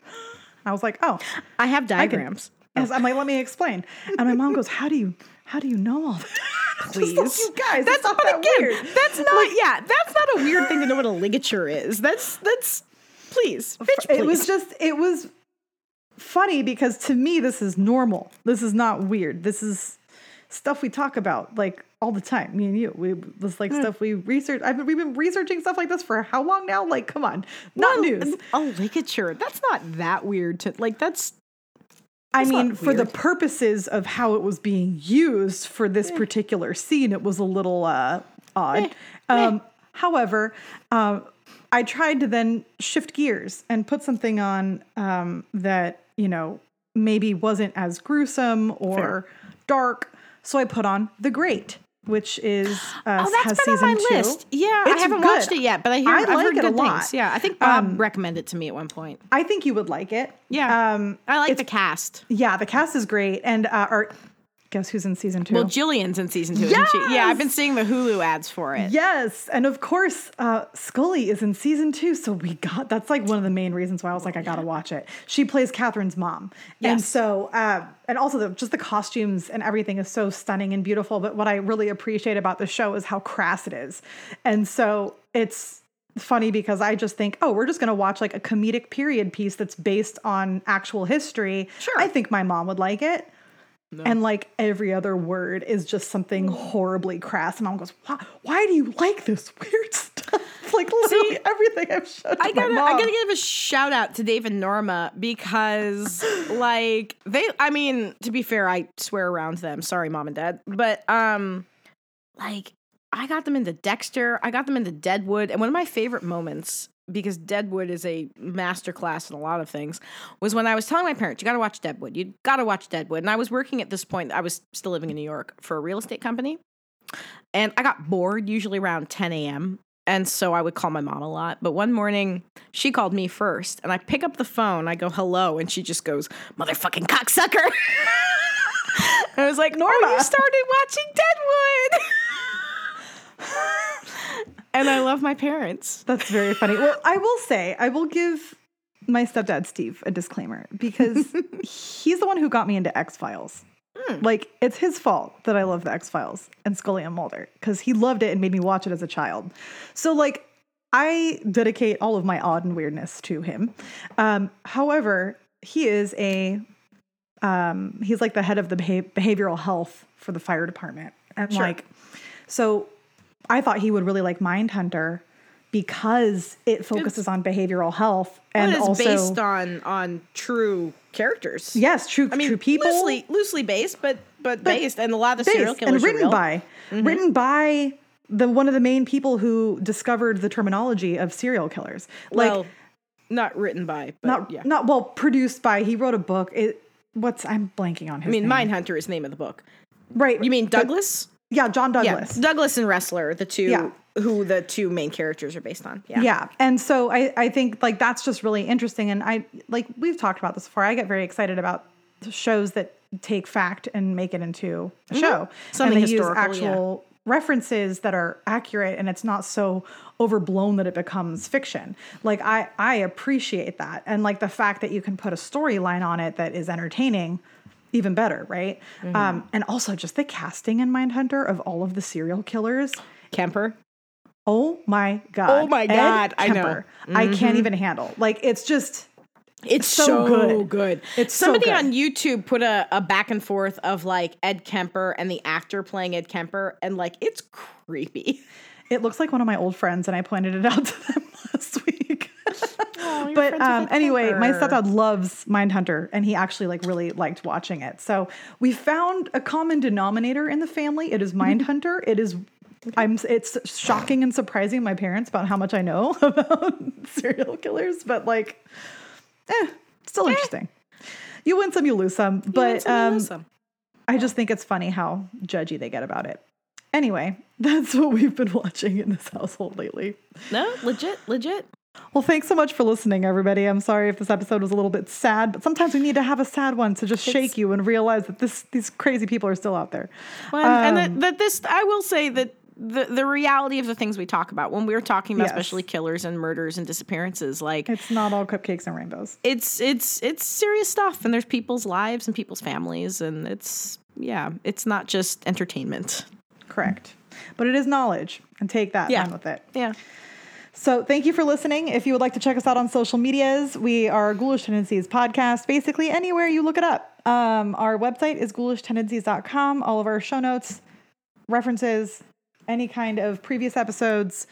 I was like, Oh, I have I can- diagrams. I'm like, let me explain. And my mom goes, How do you how do you know all that? Please. Just like, you guys, That's not that again, weird. That's not yeah, that's not a weird thing to know what a ligature is. That's that's please. Bitch, It was just it was funny because to me this is normal. This is not weird. This is stuff we talk about like all the time. Me and you. We this like stuff we research. I've been, we've been researching stuff like this for how long now? Like, come on, not news. A ligature. That's not that weird to like that's I That's mean, for the purposes of how it was being used for this particular scene, it was a little uh, odd. Um, however, um, I tried to then shift gears and put something on um, that you know maybe wasn't as gruesome or Fair. dark. So I put on The Great, which is uh, Oh, that's been on my two. list. Yeah, I haven't good. watched it yet, but I hear I I've like heard it a good lot. things. Yeah, I think Bob Um, recommended it to me at one point. I think you would like it. Yeah. Um, I like it's- the cast. yeah, the cast is great, and uh, or guess who's in season two? Well, Gillian's in season two, isn't she? Yeah, I've been seeing the Hulu ads for it. Yes, and of course, uh, Scully is in season two, so we got that's like one of the main reasons why I was like, I gotta watch it. She plays Catherine's mom, and so uh, and also the, just the costumes and everything is so stunning and beautiful. But what I really appreciate about the show is how crass it is, and so it's funny because I just think, oh, we're just gonna watch like a comedic period piece that's based on actual history. Sure. I think my mom would like it. And like every other word is just something horribly crass. And mom goes, why, why do you like this weird stuff? Like literally See, everything I've shown to I gotta, my mom. I gotta give a shout out to Dave and Norma because, like, they. I mean, to be fair, I swear around them. Sorry, mom and dad, but um, like, I got them into Dexter. I got them into Deadwood, and one of my favorite moments because Deadwood is a masterclass in a lot of things was when I was telling my parents, "You got to watch Deadwood. You got to watch Deadwood." And I was working at this point. I was still living in New York for a real estate company, and I got bored usually around 10 a.m. And so I would call my mom a lot. But one morning, she called me first, and I pick up the phone. I go, hello. And she just goes, motherfucking cocksucker. I was like, Norma, you started watching Deadwood. and I love my parents. That's very funny. Well, I will say, I will give my stepdad Steve a disclaimer because he's the one who got me into X Files. Like it's his fault that I love the X Files and Scully and Mulder because he loved it and made me watch it as a child. So like I dedicate all of my odd and weirdness to him. Um, however, he is a um, he's like the head of the beha- behavioral health for the fire department, and Sure. like so I thought he would really like Mindhunter because it focuses on behavioral health and it's also based on on true characters. yes, true I mean, true people loosely loosely based, but but, based, and a lot of the serial killers and written by mm-hmm. written by the one of the main people who discovered the terminology of serial killers. Like well, not written by, but not yeah. not well produced by. He wrote a book. It what's I'm blanking on his I mean, name. Mindhunter is the name of the book. right? You mean but- Douglas? Yeah, John Douglas. Yeah, Douglas and Ressler, the two Yeah. who the two main characters are based on. Yeah. Yeah. And so I, I think like that's just really interesting. And I like we've talked about this before. I get very excited about shows that take fact and make it into a show. Mm-hmm. Something and they use historical, yeah. actual references that are accurate and it's not so overblown that it becomes fiction. Like I I appreciate that. And like the fact that you can put a storyline on it that is entertaining. Even better, right? Mm-hmm. Um, and also just the casting in Mindhunter of all of the serial killers. Kemper. Oh my god! Oh my Ed God, I know. Kemper, I can't even handle. Like it's just It's so so, good. good. It's so somebody good. on YouTube put a, a back and forth of like Ed Kemper and the actor playing Ed Kemper, and like it's creepy. it looks like one of my old friends, and I pointed it out to them last week. Oh, but um, anyway, my stepdad loves Mindhunter, and he actually like really liked watching it. So we found a common denominator in the family. It is Mindhunter. it is. I'm. It's shocking and surprising my parents about how much I know about serial killers, but like, eh, still interesting. You win some, you lose some. You But some, um, lose some. I just think it's funny how judgy they get about it. Anyway, that's what we've been watching in this household lately. no, legit, legit. Well, thanks so much for listening, everybody. I'm sorry if this episode was a little bit sad, but sometimes we need to have a sad one to just shake you and realize that this these crazy people are still out there. Well, and Um, that, that this, I will say that the the reality of the things we talk about when we're talking about Yes. especially killers and murders and disappearances like It's not all cupcakes and rainbows. it's it's it's serious stuff and there's people's lives and people's families and it's yeah it's not just entertainment Correct. But it is knowledge and take that Yeah. run with it. yeah So thank you for listening. If you would like to check us out on social medias, we are Ghoulish Tendencies Podcast, basically anywhere you look it up. Um, our website is ghoulishtendencies.com. All of our show notes, references, any kind of previous episodes,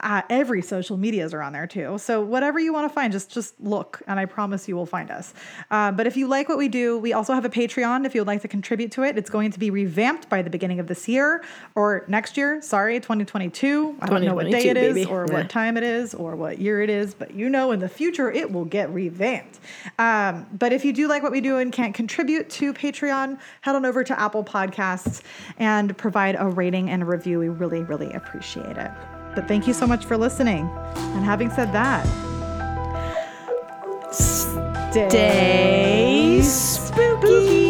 uh, every social medias are on there too. So whatever you want to find, just just look, and I promise you will find us. Uh, but if you like what we do, we also have a Patreon. If you would like to contribute to it, it's going to be revamped by the beginning of this year or next year. Sorry, 2022. I don't know what day it is baby. or Yeah. what time it is or what year it is, but you know in the future it will get revamped. Um, but if you do like what we do and can't contribute to Patreon, head on over to Apple Podcasts and provide a rating and a review. We really, really appreciate it. But thank you so much for listening. And having said that, stay spooky